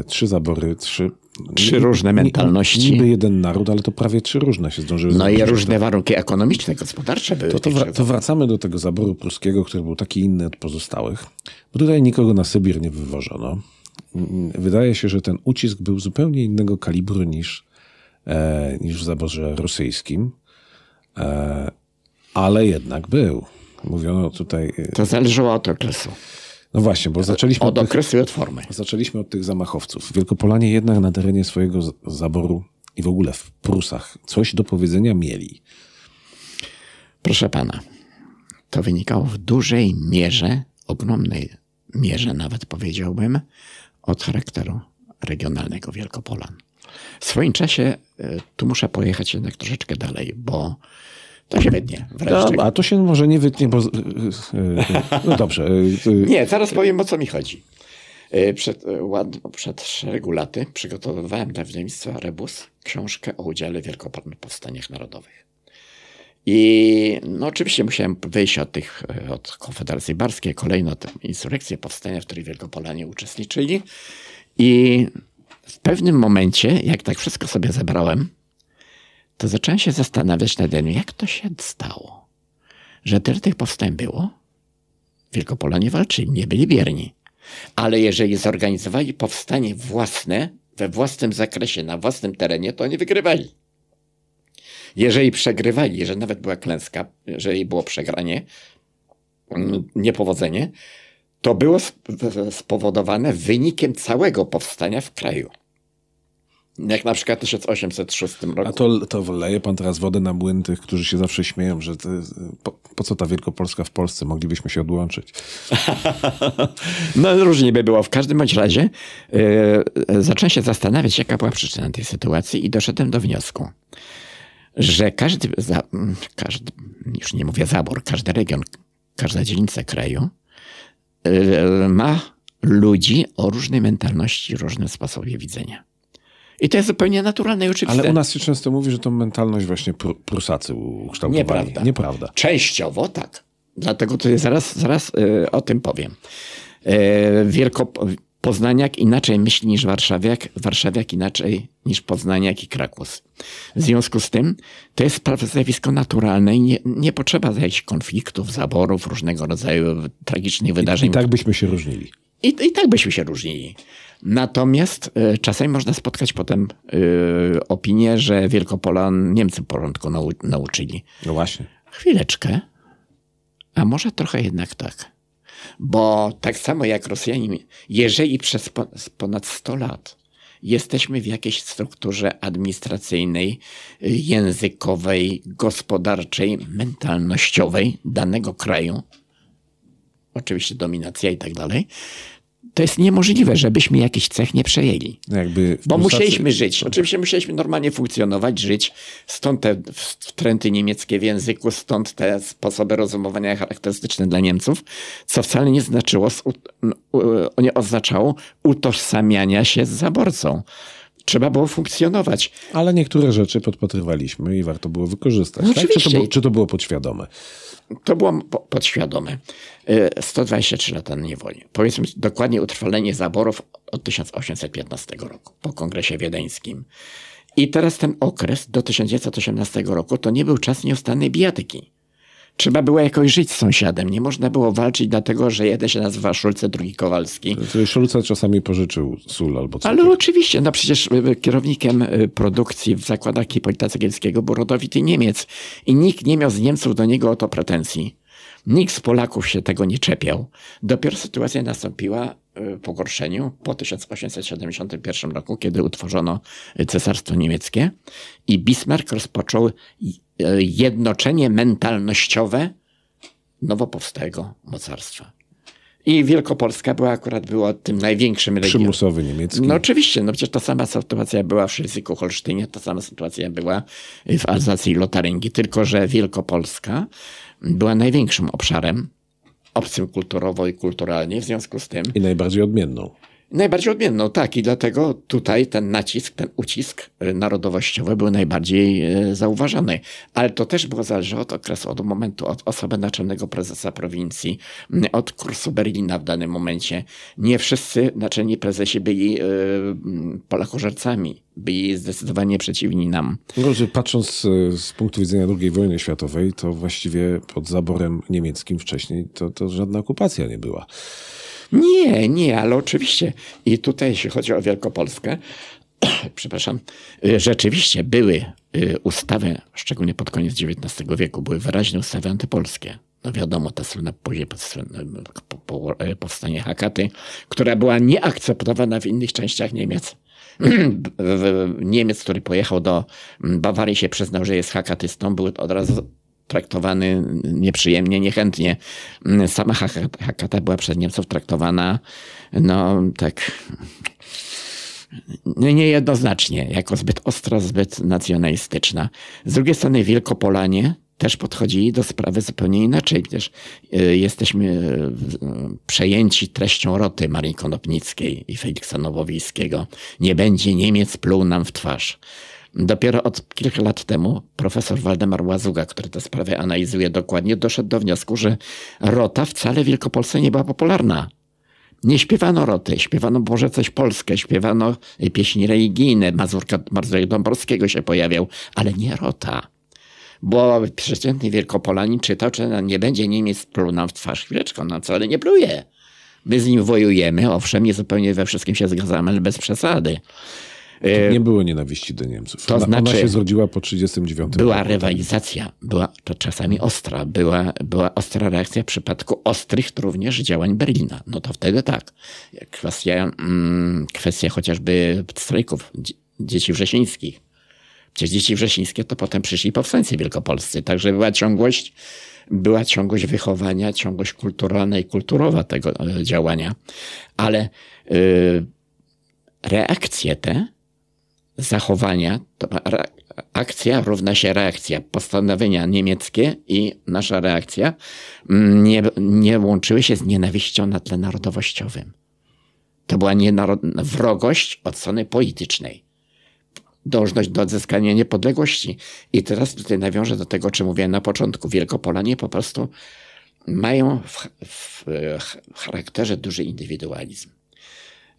trzy zabory, trzy, trzy różne mentalności. Niby jeden naród, ale to prawie trzy różne się zdążyły No i różne warunki ekonomiczne, gospodarcze były. To, to, wra to, wracamy do tego zaboru pruskiego, który był taki inny od pozostałych, bo tutaj nikogo na Sybir nie wywożono. Wydaje się, że ten ucisk był zupełnie innego kalibru niż E, niż w zaborze rosyjskim, e, ale jednak był. Mówiono tutaj. E, to zależało od okresu. No właśnie, bo zaczęliśmy. Od, od okresu i od formy. Zaczęliśmy od tych zamachowców. Wielkopolanie jednak na terenie swojego zaboru i w ogóle w Prusach coś do powiedzenia mieli. Proszę pana, to wynikało w dużej mierze, ogromnej mierze nawet powiedziałbym, od charakteru regionalnego Wielkopolan. W swoim czasie e, tu muszę pojechać jednak troszeczkę dalej, bo to się wytnie. No, a to się może nie wytnie, bo... E, e, no dobrze. [LAUGHS] Nie, zaraz powiem o co mi chodzi. Przed, przed szeregu laty przygotowywałem dla wydawnictwa Rebus książkę o udziale Wielkopolnych w powstaniach narodowych. I no, oczywiście musiałem wyjść od tych, od Konfederacji Barskiej, kolejno te insurrekcje, powstania, w których Wielkopolanie uczestniczyli. I w pewnym momencie, jak tak wszystko sobie zebrałem, to zacząłem się zastanawiać nad tym, jak to się stało, że tyle tych powstań było. Wielkopolanie walczyli, nie byli bierni. Ale jeżeli zorganizowali powstanie własne, we własnym zakresie, na własnym terenie, to oni wygrywali. Jeżeli przegrywali, jeżeli nawet była klęska, jeżeli było przegranie, niepowodzenie, to było spowodowane wynikiem całego powstania w kraju. Jak na przykład w 1806 roku. A to, to wleje pan teraz wodę na młyn tych, którzy się zawsze śmieją, że to, po, po, co ta Wielkopolska w Polsce? Moglibyśmy się odłączyć. [LAUGHS] no różnie by było. W każdym bądź razie yy, zacząłem się zastanawiać, jaka była przyczyna tej sytuacji i doszedłem do wniosku, że każdy, za, każdy już nie mówię zabor, każdy region, każda dzielnica kraju yy, ma ludzi o różnej mentalności, różnym sposobie widzenia. I to jest zupełnie naturalne i oczywiste. Ale u nas się często mówi, że tą mentalność właśnie pr Prusacy ukształtowali. Nieprawda. Nieprawda. Częściowo tak. Dlatego to zaraz, zaraz yy, o tym powiem. Yy, Wielko... Poznaniak inaczej myśli niż warszawiak, warszawiak inaczej niż poznaniak i Krakus. W związku z tym to jest zjawisko naturalne i nie, nie potrzeba jakichś konfliktów, zaborów, różnego rodzaju tragicznych wydarzeń. I, i tak byśmy się różnili. I, I tak byśmy się różnili. Natomiast y, czasami można spotkać potem y, opinię, że Wielkopolan Niemcy porządku nau nauczyli. No właśnie. Chwileczkę. A może trochę jednak tak. Bo tak samo jak Rosjanie, jeżeli przez ponad 100 lat jesteśmy w jakiejś strukturze administracyjnej, językowej, gospodarczej, mentalnościowej danego kraju, oczywiście dominacja i tak dalej, to jest niemożliwe, żebyśmy jakiś cech nie przejęli. Jakby w Bo musieliśmy żyć. Oczywiście musieliśmy normalnie funkcjonować, żyć. Stąd te wtręty niemieckie w języku, stąd te sposoby rozumowania charakterystyczne dla Niemców, co wcale nie znaczyło, nie oznaczało utożsamiania się z zaborcą. Trzeba było funkcjonować. Ale niektóre rzeczy podpatrywaliśmy i warto było wykorzystać. No tak? Czy, to było, czy to było podświadome? To było po- podświadome. Y, 123 lata niewoli. Powiedzmy dokładnie utrwalenie zaborów od 1815 roku, po kongresie wiedeńskim. I teraz ten okres do 1918 roku to nie był czas nieustannej bijatyki. Trzeba było jakoś żyć z sąsiadem. Nie można było walczyć dlatego, że jeden się nazywa Szulce, drugi Kowalski. To Szulca czasami pożyczył sól albo coś. Ale oczywiście, no przecież y, kierownikiem y, produkcji w zakładach Hipolita Cegielskiego był rodowity Niemiec i nikt nie miał z Niemców do niego o to pretensji. Nikt z Polaków się tego nie czepiał. Dopiero sytuacja nastąpiła w pogorszeniu po 1871 roku, kiedy utworzono Cesarstwo Niemieckie i Bismarck rozpoczął jednoczenie mentalnościowe nowo powstałego mocarstwa. I Wielkopolska była akurat była tym największym regionem. Przymusowy niemiecki. No oczywiście, no przecież ta sama sytuacja była w Szlezwiku-Holsztynie, ta sama sytuacja była w Alzacji i Lotaryngii, tylko że Wielkopolska była największym obszarem obcym kulturowo i kulturalnie, w związku z tym I najbardziej odmienną. Najbardziej odmienną, tak, i dlatego tutaj ten nacisk, ten ucisk y, narodowościowy był najbardziej y, zauważany. Ale to też było zależne od okresu, od momentu, od osoby naczelnego prezesa prowincji, od kursu Berlina w danym momencie. Nie wszyscy naczelni prezesi byli mm, polakożercami, byli zdecydowanie przeciwni nam. No, patrząc e, z punktu widzenia II wojny światowej, to właściwie pod zaborem niemieckim wcześniej to, to żadna okupacja nie była. Nie, nie, ale oczywiście. I tutaj, jeśli chodzi o Wielkopolskę, [CLEARS THROAT] przepraszam, y, rzeczywiście były y, ustawy, szczególnie pod koniec XIX wieku, były wyraźne ustawy antypolskie. No wiadomo, ta słynna później po- powstanie Hakaty, która była nieakceptowana w innych częściach Niemiec. [CLEARS THROAT] Niemiec, który pojechał do Bawarii, się przyznał, że jest hakatystą, był od razu traktowany nieprzyjemnie, niechętnie. Sama Haka- Hakata była przez Niemców traktowana, no tak, no niejednoznacznie, jako zbyt ostra, zbyt nacjonalistyczna. Z drugiej strony Wielkopolanie też podchodzili do sprawy zupełnie inaczej. Przecież y, jesteśmy y, przejęci treścią roty Marii Konopnickiej i Feliksa Nowowiejskiego. Nie będzie Niemiec pluł nam w twarz. Dopiero od kilku lat temu profesor Waldemar Łazuga, który tę sprawę analizuje dokładnie, doszedł do wniosku, że rota wcale w Wielkopolsce nie była popularna. Nie śpiewano roty, śpiewano Boże coś polskie, śpiewano pieśni religijne, Mazurka, Mazurek Dąbrowskiego się pojawiał, ale nie rota. Bo przeciętny Wielkopolanin czytał, że nie będzie Niemiec pluł nam w twarz. Chwileczkę, no co, ale nie pluje. My z nim wojujemy, owszem, nie zupełnie we wszystkim się zgadzamy, ale bez przesady. Nie było nienawiści do Niemców. to ona, ona znaczy- się zrodziła po 1939 Była rywalizacja, była to czasami ostra, była, była ostra reakcja w przypadku ostrych również działań Berlina. No to wtedy tak. Kwestia, mm, kwestia chociażby strajków dzie- dzieci wrzesińskich. Przecież dzieci wrzesińskie to potem przyszli powstańcy wielkopolscy, także była ciągłość, była ciągłość wychowania, ciągłość kulturalna i kulturowa tego e, działania. Ale y, reakcje te zachowania, to akcja równa się reakcja. Postanowienia niemieckie i nasza reakcja mm, nie, nie łączyły się z nienawiścią na tle narodowościowym. To była wrogość od strony politycznej. Dążność do odzyskania niepodległości. I teraz tutaj nawiążę do tego, o czym mówiłem na początku. Wielkopolanie po prostu mają w, w, w charakterze duży indywidualizm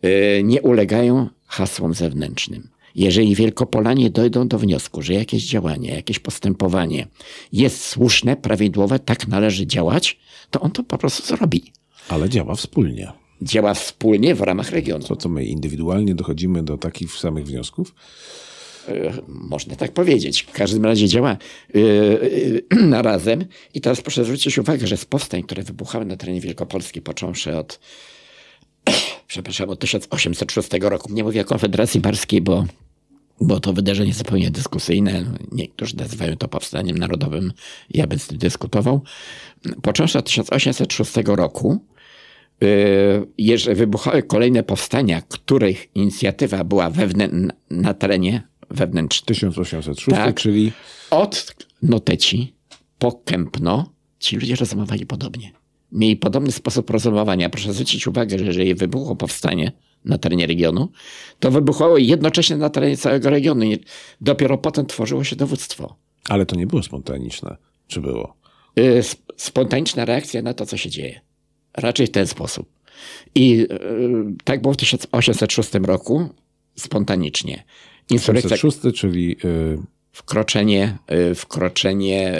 y, nie ulegają hasłom zewnętrznym. Jeżeli Wielkopolanie dojdą do wniosku, że jakieś działanie, jakieś postępowanie jest słuszne, prawidłowe, tak należy działać, to on to po prostu zrobi. Ale działa wspólnie. Działa wspólnie w ramach regionu. To, co my indywidualnie dochodzimy do takich samych wniosków, Można tak powiedzieć. W każdym razie działa [CLEARS THROAT] yy, yy, razem. I teraz proszę zwrócić uwagę, że z powstań, które wybuchały na terenie Wielkopolski, począwszy od przepraszam, od 1806 roku. Nie mówię o Konfederacji Barskiej, bo, bo to wydarzenie zupełnie dyskusyjne. Niektórzy nazywają to powstaniem narodowym. Ja bym z tym dyskutował. Począwszy od 1806 roku, yy, jeżeli wybuchały kolejne powstania, których inicjatywa była wewnę- na terenie wewnętrznym. 1806, Tak. czyli Od Noteci po Kępno ci ludzie rozmawiali podobnie. Mieli podobny sposób rozumowania. Proszę zwrócić uwagę, że jeżeli wybuchło powstanie na terenie regionu, to wybuchło jednocześnie na terenie całego regionu. Dopiero potem tworzyło się dowództwo. ale to nie było spontaniczne. Czy było? Y, sp- Spontaniczna reakcja na to, co się dzieje. Raczej w ten sposób. I y, tak było w 1806 roku, spontanicznie. Insurrekcja 1806, czyli y, wkroczenie, wkroczenie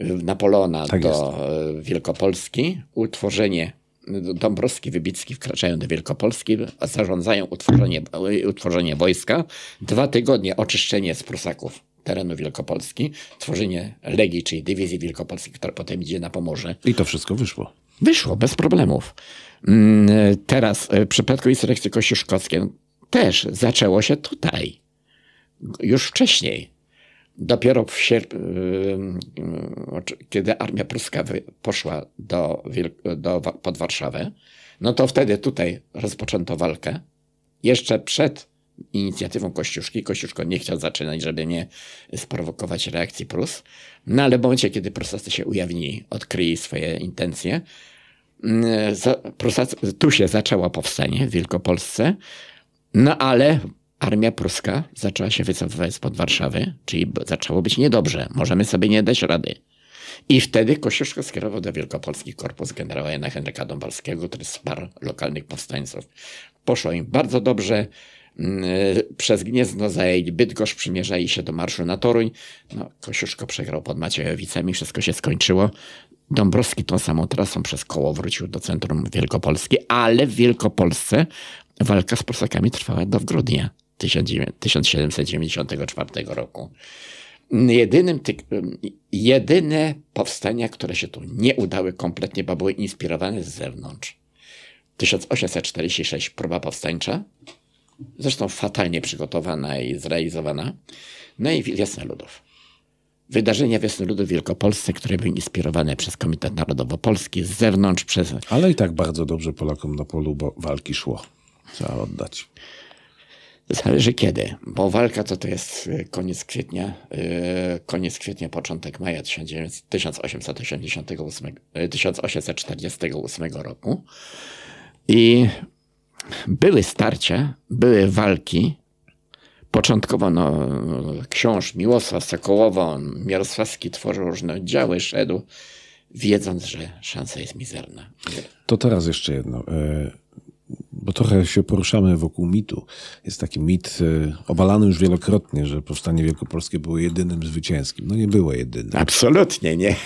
Napoleona Tak do y, Wielkopolski, utworzenie Dąbrowski, Wybicki wkraczają do Wielkopolski, zarządzają utworzenie, y, utworzenie wojska. Dwa tygodnie oczyszczenie z Prusaków terenu Wielkopolski, tworzenie Legii, czyli Dywizji Wielkopolskiej, która potem idzie na Pomorze. i to wszystko wyszło. Wyszło bez problemów. Mm, Teraz w przypadku insurrekcji kościuszkowskiej też zaczęło się tutaj. Już wcześniej. Dopiero w sierpniu, kiedy armia pruska poszła do, do, pod Warszawę, no to wtedy tutaj rozpoczęto walkę. Jeszcze przed inicjatywą Kościuszki. Kościuszko nie chciał zaczynać, żeby nie sprowokować reakcji Prus. No ale w momencie, kiedy Prusacy się ujawnili, odkryli swoje intencje, mm, Prusacy, tu się zaczęło powstanie w Wielkopolsce, no ale armia pruska zaczęła się wycofywać spod Warszawy, czyli zaczęło być niedobrze. Możemy sobie nie dać rady. I wtedy Kościuszko skierował do Wielkopolski korpus generała Jana Henryka Dąbalskiego, który wsparł lokalnych powstańców. Poszło im bardzo dobrze. Mm, Przez Gniezno zajęli Bydgoszcz, przymierzali się do marszu na Toruń. No, Kościuszko przegrał pod Maciejowicami, wszystko się skończyło. Dąbrowski tą samą trasą przez koło wrócił do centrum Wielkopolski, ale w Wielkopolsce walka z Prusakami trwała do grudnia 19- 1794 roku. Jedynym ty, jedyne powstania, które się tu nie udały kompletnie, bo były inspirowane z zewnątrz. 1846 próba powstańcza, zresztą fatalnie przygotowana i zrealizowana. No i Wiosna Ludów. Wydarzenia Wiosny Ludów w Wielkopolsce, które były inspirowane przez Komitet Narodowo-Polski z zewnątrz, przez Ale i tak bardzo dobrze Polakom na polu bo walki szło. Trzeba oddać. Zależy kiedy, bo walka to to jest y, koniec kwietnia, y, koniec kwietnia, początek maja 1900 1888, y, 1848 roku. I były starcia, były walki. Początkowo no, książ Miłosław Sokołowo, Mirosławski tworzył różne oddziały, szedł, wiedząc, że szansa jest mizerna. To teraz jeszcze jedno. Bo trochę się poruszamy wokół mitu. Jest taki mit e, obalany już wielokrotnie, że powstanie wielkopolskie było jedynym zwycięskim. No nie było jedynym. Absolutnie nie.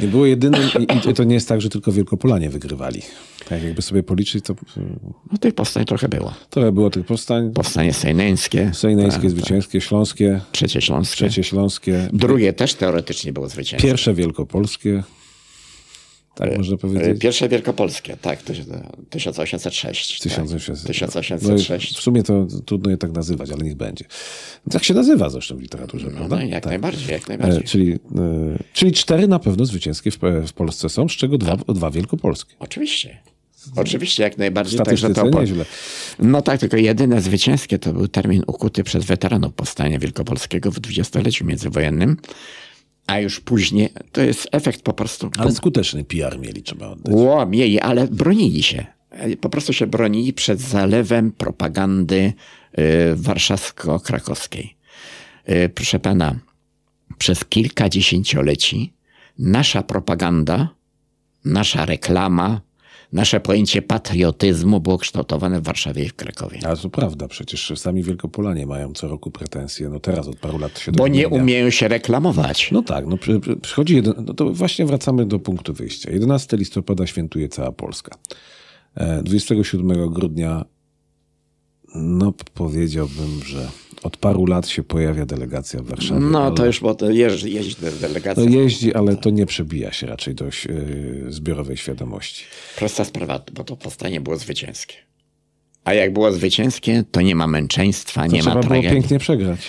Nie było jedynym i, i to nie jest tak, że tylko Wielkopolanie wygrywali. Tak jakby sobie policzyć, to No tych powstań trochę było. trochę było tych powstań. Powstanie sejneńskie. Sejneńskie, tak, zwycięskie, śląskie, Trzecie śląskie. trzecie śląskie, Drugie też teoretycznie było zwycięstwo. pierwsze wielkopolskie. Tak można E, powiedzieć. Pierwsze wielkopolskie, tak, to się- 1806. tak. 1806. 1806. No, w sumie to trudno je tak nazywać, ale niech będzie. Tak się nazywa zresztą w literaturze, No, prawda? no, jak tak. najbardziej, jak E, najbardziej. czyli, e, czyli cztery na pewno zwycięskie w, Polsce są, z czego dwa, dwa wielkopolskie. Oczywiście. Oczywiście, jak najbardziej. Także to, nieźle. no tak, tylko jedyne zwycięskie to był termin ukuty przez weteranów Powstania Wielkopolskiego w dwudziestoleciu międzywojennym, a już później to jest efekt po prostu... Ale skuteczny PR mieli, trzeba oddać. Ło, mieli, ale bronili się. Po prostu się bronili przed zalewem propagandy y, warszawsko-krakowskiej. Y, proszę pana, przez kilka dziesięcioleci nasza propaganda, nasza reklama, nasze pojęcie patriotyzmu było kształtowane w Warszawie i w Krakowie. Ale to prawda, przecież sami Wielkopolanie mają co roku pretensje. No teraz od paru lat się Bo nie umieją się reklamować. No tak, no przy, przy, przychodzi jeden, no to właśnie wracamy do punktu wyjścia. 11 listopada świętuje cała Polska. E, 27 grudnia No, powiedziałbym, że od paru lat się pojawia delegacja w Warszawie. No to już, bo to jeździ, jeździ delegacja. No jeździ, ale to nie przebija się raczej do yy, zbiorowej świadomości. Prosta sprawa, bo to powstanie było zwycięskie. A jak było zwycięskie, to nie ma męczeństwa, To nie trzeba ma było tragedii. pięknie przegrać.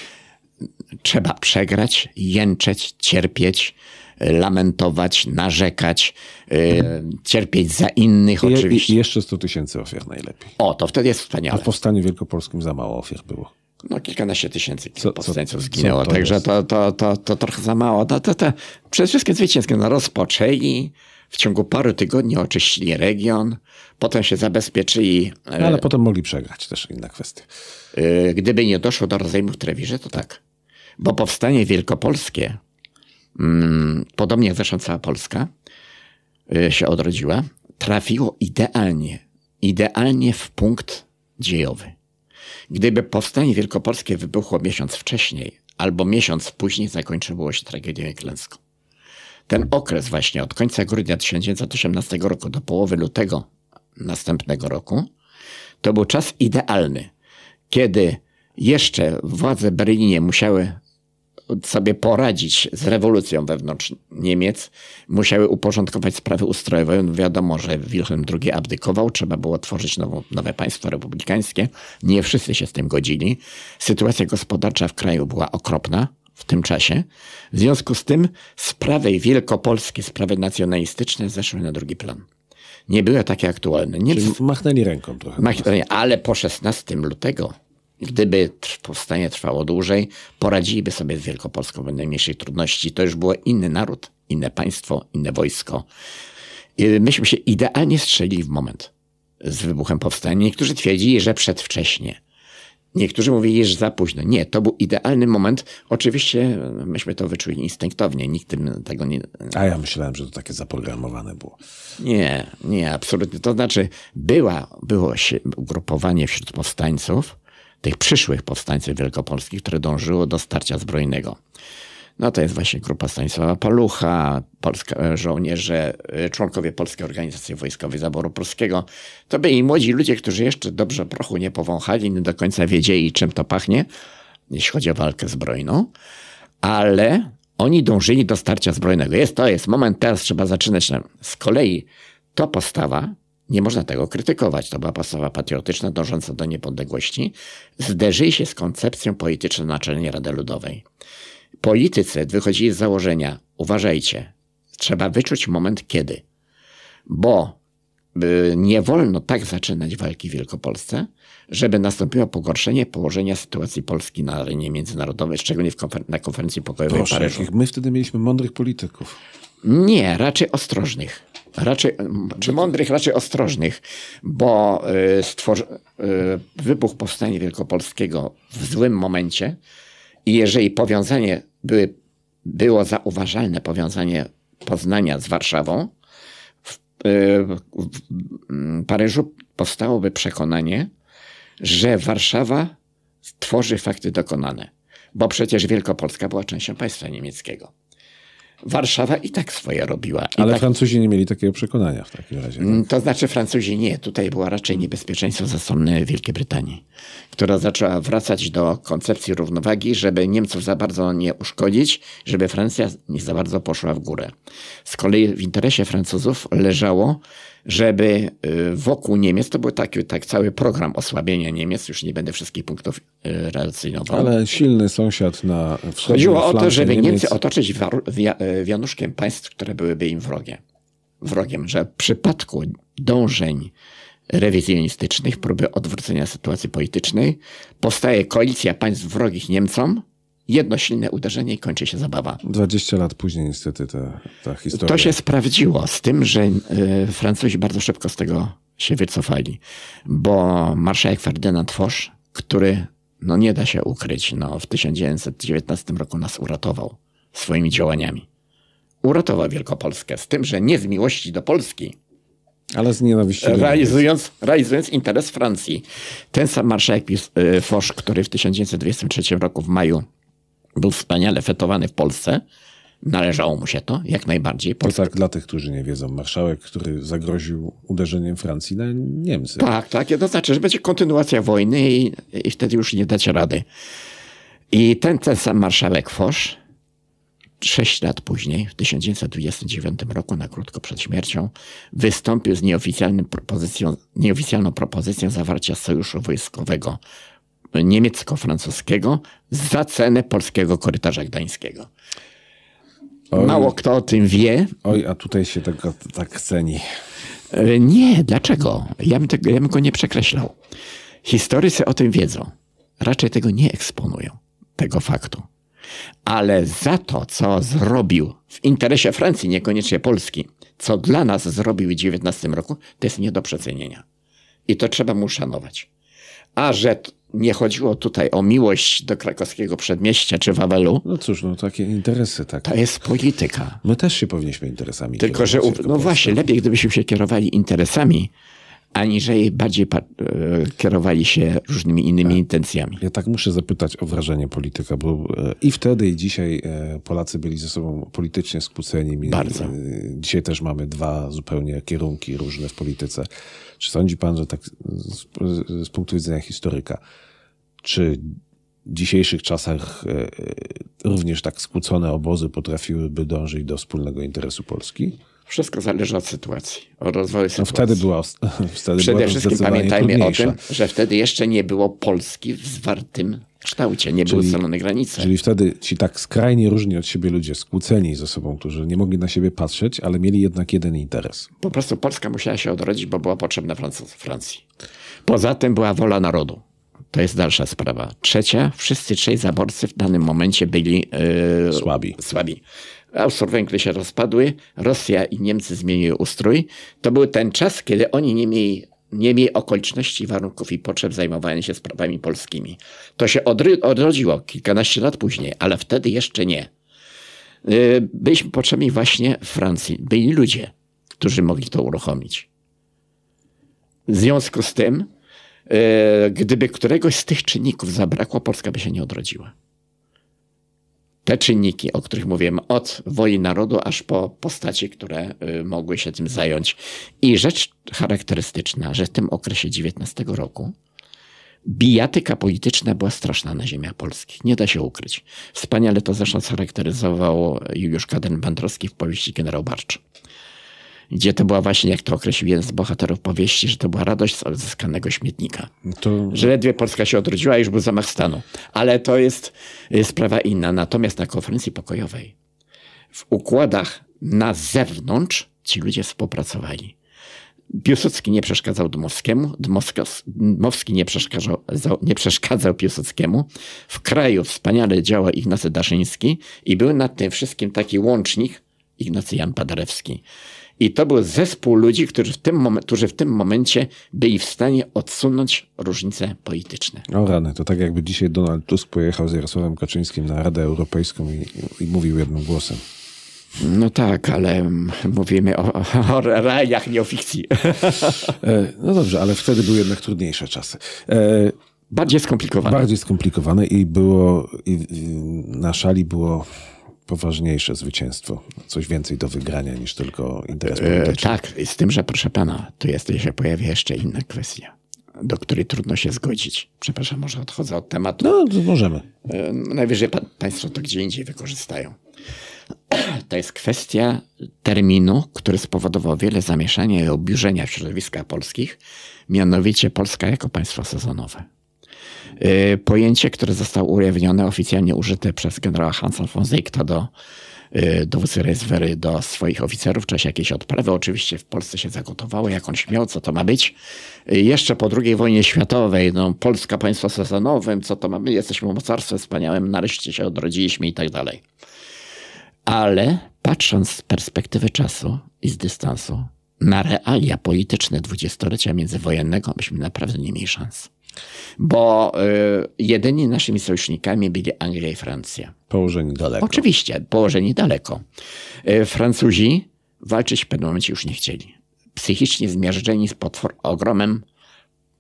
Trzeba przegrać, jęczeć, cierpieć, lamentować, narzekać, y, cierpieć za innych I, oczywiście. I jeszcze 100 tysięcy ofiar najlepiej. O, to wtedy jest A wspaniale. w powstaniu wielkopolskim za mało ofiar było. No kilkanaście tysięcy Co- co- powstańców co zginęło, to także jest? to, to, to, to trochę za mało. No, to, to, przede wszystkim zwycięskie no, rozpoczęli, w ciągu paru tygodni oczyścili region, potem się zabezpieczyli. e, No, ale potem mogli przegrać, też inna kwestia. e, Gdyby nie doszło do rozejmu w Trewirze, to tak. Bo powstanie wielkopolskie, podobnie jak zresztą cała Polska e, się odrodziła, trafiło idealnie, idealnie w punkt dziejowy. Gdyby powstanie wielkopolskie wybuchło miesiąc wcześniej albo miesiąc później, zakończyło się tragedią i klęską. Ten okres właśnie od końca grudnia 1918 roku do połowy lutego następnego roku to był czas idealny, kiedy jeszcze władze Berlinie musiały sobie poradzić z rewolucją wewnątrz Niemiec, musiały uporządkować sprawy ustrojowe. No wiadomo, że Wilhelm II abdykował, trzeba było tworzyć nową, nowe państwo republikańskie. Nie wszyscy się z tym godzili. Sytuacja gospodarcza w kraju była okropna w tym czasie. W związku z tym sprawy wielkopolskie, sprawy nacjonalistyczne zeszły na drugi plan. Nie były takie aktualne. Niemcy Czyli machnęli ręką trochę. Mach- Ale po 16 lutego, gdyby powstanie trwało dłużej, poradziliby sobie z Wielkopolską bez najmniejszej trudności. To już było inny naród, inne państwo, inne wojsko. Myśmy się idealnie strzelili w moment z wybuchem powstania. Niektórzy twierdzili, że przedwcześnie. Niektórzy mówili, że za późno. Nie, to był idealny moment. Oczywiście myśmy to wyczuli instynktownie. Nikt tym tego nie, A ja myślałem, że to takie zaprogramowane było. nie, nie, absolutnie. To znaczy, była, było się ugrupowanie wśród powstańców, tych przyszłych powstańców wielkopolskich, które dążyło do starcia zbrojnego. No to jest właśnie grupa Stanisława Palucha, Polska, e, żołnierze, e, członkowie Polskiej Organizacji Wojskowej Zaboru Polskiego. To byli młodzi ludzie, którzy jeszcze dobrze prochu nie powąchali, nie do końca wiedzieli, czym to pachnie, jeśli chodzi o walkę zbrojną, ale oni dążyli do starcia zbrojnego. Jest to, jest moment, teraz trzeba zaczynać. Z kolei to postawa, nie można tego krytykować, to była postawa patriotyczna, dążąca do niepodległości, zderzyli się z koncepcją polityczną Naczelnej Rady Ludowej. Politycy wychodzili z założenia, uważajcie, trzeba wyczuć moment kiedy, bo y, nie wolno tak zaczynać walki w Wielkopolsce, żeby nastąpiło pogorszenie położenia sytuacji Polski na arenie międzynarodowej, szczególnie w konfer- na konferencji pokojowej w Proszę, Paryżu. jakich my wtedy mieliśmy mądrych polityków. Nie, raczej ostrożnych. Raczej, czy mądrych, raczej ostrożnych, bo y, stworzy, y, wybuch powstania wielkopolskiego w złym momencie i jeżeli powiązanie były, było zauważalne, powiązanie Poznania z Warszawą, w, y, w, Paryżu powstałoby przekonanie, że Warszawa tworzy fakty dokonane, bo przecież Wielkopolska była częścią państwa niemieckiego. Warszawa i tak swoje robiła. I Ale tak, Francuzi nie mieli takiego przekonania w takim razie. Mm, To znaczy Francuzi nie. Tutaj było raczej niebezpieczeństwo ze strony Wielkiej Brytanii, która zaczęła wracać do koncepcji równowagi, żeby Niemców za bardzo nie uszkodzić, żeby Francja nie za bardzo poszła w górę. Z kolei w interesie Francuzów leżało, żeby y, wokół Niemiec, to był taki tak cały program osłabienia Niemiec, już nie będę wszystkich punktów y, relacjonował. Ale silny sąsiad na wschodniej Chodziło o to, żeby Niemiec, Niemcy otoczyć e, wianuszkiem państw, które byłyby im wrogie. wrogiem, że w przypadku dążeń rewizjonistycznych, próby odwrócenia sytuacji politycznej, powstaje koalicja państw wrogich Niemcom, jedno silne uderzenie i kończy się zabawa. 20 lat później niestety ta, ta historia. To się sprawdziło z tym, że y, Francuzi bardzo szybko z tego się wycofali, bo marszałek Ferdynand Foch, który no nie da się ukryć, no w 1919 roku nas uratował swoimi działaniami. Uratował Wielkopolskę z tym, że nie z miłości do Polski, Ale z nienawiści. realizując, realizując interes Francji. Ten sam marszałek y, Foch, który w 1923 roku w maju był wspaniale fetowany w Polsce, Należało mu się to, jak najbardziej. Polska tak dla tych, którzy nie wiedzą. Marszałek, który zagroził uderzeniem Francji na Niemcy. Tak, tak. To znaczy, że będzie kontynuacja wojny i, i wtedy już nie dacie rady. I ten, ten sam marszałek Foch, sześć lat później, w 1929 roku, na krótko przed śmiercią, wystąpił z nieoficjalną propozycją zawarcia sojuszu wojskowego niemiecko-francuskiego za cenę polskiego korytarza gdańskiego. Oj. Mało kto o tym wie, Oj, a tutaj się tego tak ceni. E, Nie, dlaczego? Ja bym, tego, ja bym go nie przekreślał. Historycy o tym wiedzą. Raczej tego nie eksponują, tego faktu. Ale za to, co zrobił w interesie Francji, niekoniecznie Polski, co dla nas zrobił w XIX roku, to jest nie do przecenienia. I to trzeba mu szanować. A że nie chodziło tutaj o miłość do krakowskiego przedmieścia czy Wawelu, No cóż, no takie interesy, tak. to jest polityka. My też się powinniśmy interesami Tylko, że u- no właśnie, lepiej gdybyśmy się kierowali interesami, aniżeli bardziej e, kierowali się różnymi innymi intencjami. Ja tak muszę zapytać o wrażenie polityka, bo e, i wtedy, i dzisiaj e, Polacy byli ze sobą politycznie skłóceni. Bardzo. Dzisiaj też mamy dwa zupełnie kierunki różne w polityce. Czy sądzi pan, że tak z, z punktu widzenia historyka, czy w dzisiejszych czasach e, e, również tak skłócone obozy potrafiłyby dążyć do wspólnego interesu Polski? Wszystko zależy od sytuacji, od rozwoju No sytuacji. [LAUGHS] wtedy była, wtedy Przede była wszystkim pamiętajmy o tym, że wtedy jeszcze nie było Polski w zwartym kształcie, nie były Czyli- ustalone granice. Czyli wtedy ci tak skrajnie różni od siebie ludzie, skłóceni ze sobą, którzy nie mogli na siebie patrzeć, ale mieli jednak jeden interes. Po prostu Polska musiała się odrodzić, bo była potrzebna Francji. Poza tym była wola narodu. To jest dalsza sprawa. Trzecia, wszyscy trzej zaborcy w danym momencie byli e, Słabi. słabi. Austro-Węgry się rozpadły, Rosja i Niemcy zmieniły ustrój. To był ten czas, kiedy oni nie mieli, nie mieli okoliczności, warunków i potrzeb zajmowania się sprawami polskimi. To się odry- odrodziło kilkanaście lat później, ale wtedy jeszcze nie. Y, Byliśmy potrzebni właśnie Francji. Byli ludzie, którzy mogli to uruchomić. W związku z tym, y, gdyby któregoś z tych czynników zabrakło, Polska by się nie odrodziła. Te czynniki, o których mówiłem, od woli narodu aż po postacie, które y, mogły się tym zająć. I rzecz charakterystyczna, że w tym okresie XIX roku bijatyka polityczna była straszna na ziemiach polskich. Nie da się ukryć. Wspaniale to zresztą charakteryzował Juliusz Kaden-Bandrowski w powieści Generał Barcz. Gdzie to była właśnie, jak to określił jeden z bohaterów powieści, że to była radość z odzyskanego śmietnika. To Że ledwie Polska się odrodziła, już był zamach stanu. Ale to jest sprawa inna. Natomiast na konferencji pokojowej, w układach na zewnątrz, ci ludzie współpracowali. Piłsudski nie przeszkadzał Dmowskiemu, Dmowskos- Dmowski nie przeszkadzał, nie przeszkadzał Piłsudskiemu. W kraju wspaniale działał Ignacy Daszyński i był nad tym wszystkim taki łącznik Ignacy Jan Paderewski. I to był zespół ludzi, którzy w, tym momen- którzy w tym momencie byli w stanie odsunąć różnice polityczne. o rany, to tak jakby dzisiaj Donald Tusk pojechał z Jarosławem Kaczyńskim na Radę Europejską i, i mówił jednym głosem. No tak, ale mówimy o, o realiach, nie o fikcji. [LAUGHS] E, no dobrze, ale wtedy były jednak trudniejsze czasy. E, Bardziej skomplikowane. bardziej skomplikowane i było, i na szali było poważniejsze zwycięstwo. Coś więcej do wygrania niż tylko interes E, tak, z tym, że proszę pana, tu jest, się pojawia jeszcze inna kwestia, do której trudno się zgodzić. Przepraszam, może odchodzę od tematu. No, możemy. E, Najwyżej pa, państwo to gdzie indziej wykorzystają. [CLEARS THROAT] To jest kwestia terminu, który spowodował wiele zamieszania i oburzenia w środowiskach polskich, mianowicie Polska jako państwo sezonowe. E, Pojęcie, które zostało ujawnione, oficjalnie użyte przez generała Hansa von Zeigta do e, dowódcy Reichswehry do swoich oficerów w czasie jakiejś odprawy. Oczywiście w Polsce się zagotowało, jak on śmiał, co to ma być. E, Jeszcze po II wojnie światowej, no, Polska państwo sezonowym, co to ma być, jesteśmy mocarstwem wspaniałym, nareszcie się odrodziliśmy i tak dalej. Ale patrząc z perspektywy czasu i z dystansu na realia polityczne dwudziestolecia międzywojennego, myśmy naprawdę nie mieli szans. Bo y, jedyni naszymi sojusznikami byli Anglia i Francja. Położeni daleko. Oczywiście, położeni daleko. Y, Francuzi walczyć w pewnym momencie już nie chcieli. Psychicznie zmiażdżeni z potwor, ogromem,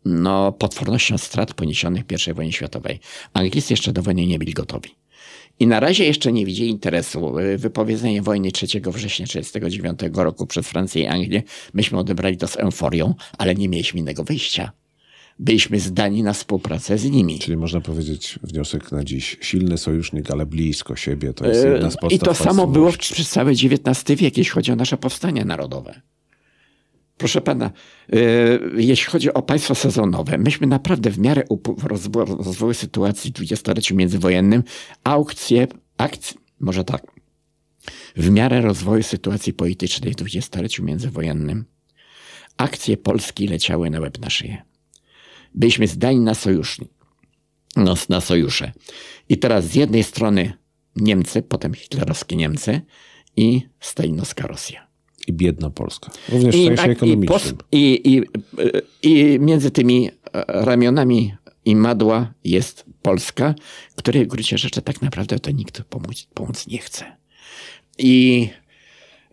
no, potwornością strat poniesionych w I wojnie światowej. Anglicy jeszcze do wojny nie byli gotowi. I na razie jeszcze nie widzi interesu. Wypowiedzenie wojny 3 września 1939 roku przez Francję i Anglię myśmy odebrali to z euforią, ale nie mieliśmy innego wyjścia. Byliśmy zdani na współpracę z nimi. Czyli można powiedzieć wniosek na dziś. Silny sojusznik, ale blisko siebie. To jest jedna z podstaw I to samo było przez cały XIX wiek, jeśli chodzi o nasze powstania narodowe. Proszę pana, yy, jeśli chodzi o państwo sezonowe, myśmy naprawdę w miarę rozwoju sytuacji w dwudziestoleciu międzywojennym aukcje, akcje, może tak, w miarę rozwoju sytuacji politycznej w dwudziestoleciu międzywojennym, akcje Polski leciały na łeb na szyję. Byliśmy zdani na sojusznik, no, na sojusze. I teraz z jednej strony Niemcy, potem hitlerowskie Niemcy i stalinowska Rosja. I biedna Polska. Również w I, sensie tak, i, ekonomicznym. pos, i, i, I między tymi e, ramionami i madła jest Polska, której w gruncie rzeczy tak naprawdę to nikt pomóc, pomóc nie chce. I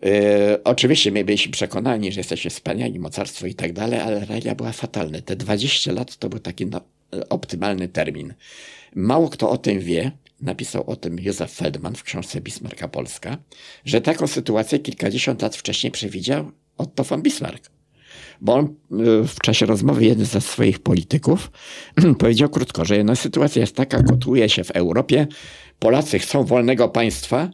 e, oczywiście my byliśmy przekonani, że jesteśmy wspaniali, mocarstwo i tak dalej, ale realia była fatalna. Te 20 lat to był taki na, optymalny termin. Mało kto o tym wie, napisał o tym Józef Feldman w książce Bismarcka Polska, że taką sytuację kilkadziesiąt lat wcześniej przewidział Otto von Bismarck. Bo on y, w czasie rozmowy jeden ze swoich polityków [CLEARS THROAT] powiedział krótko, że no, sytuacja jest taka, gotuje się w Europie, Polacy chcą wolnego państwa,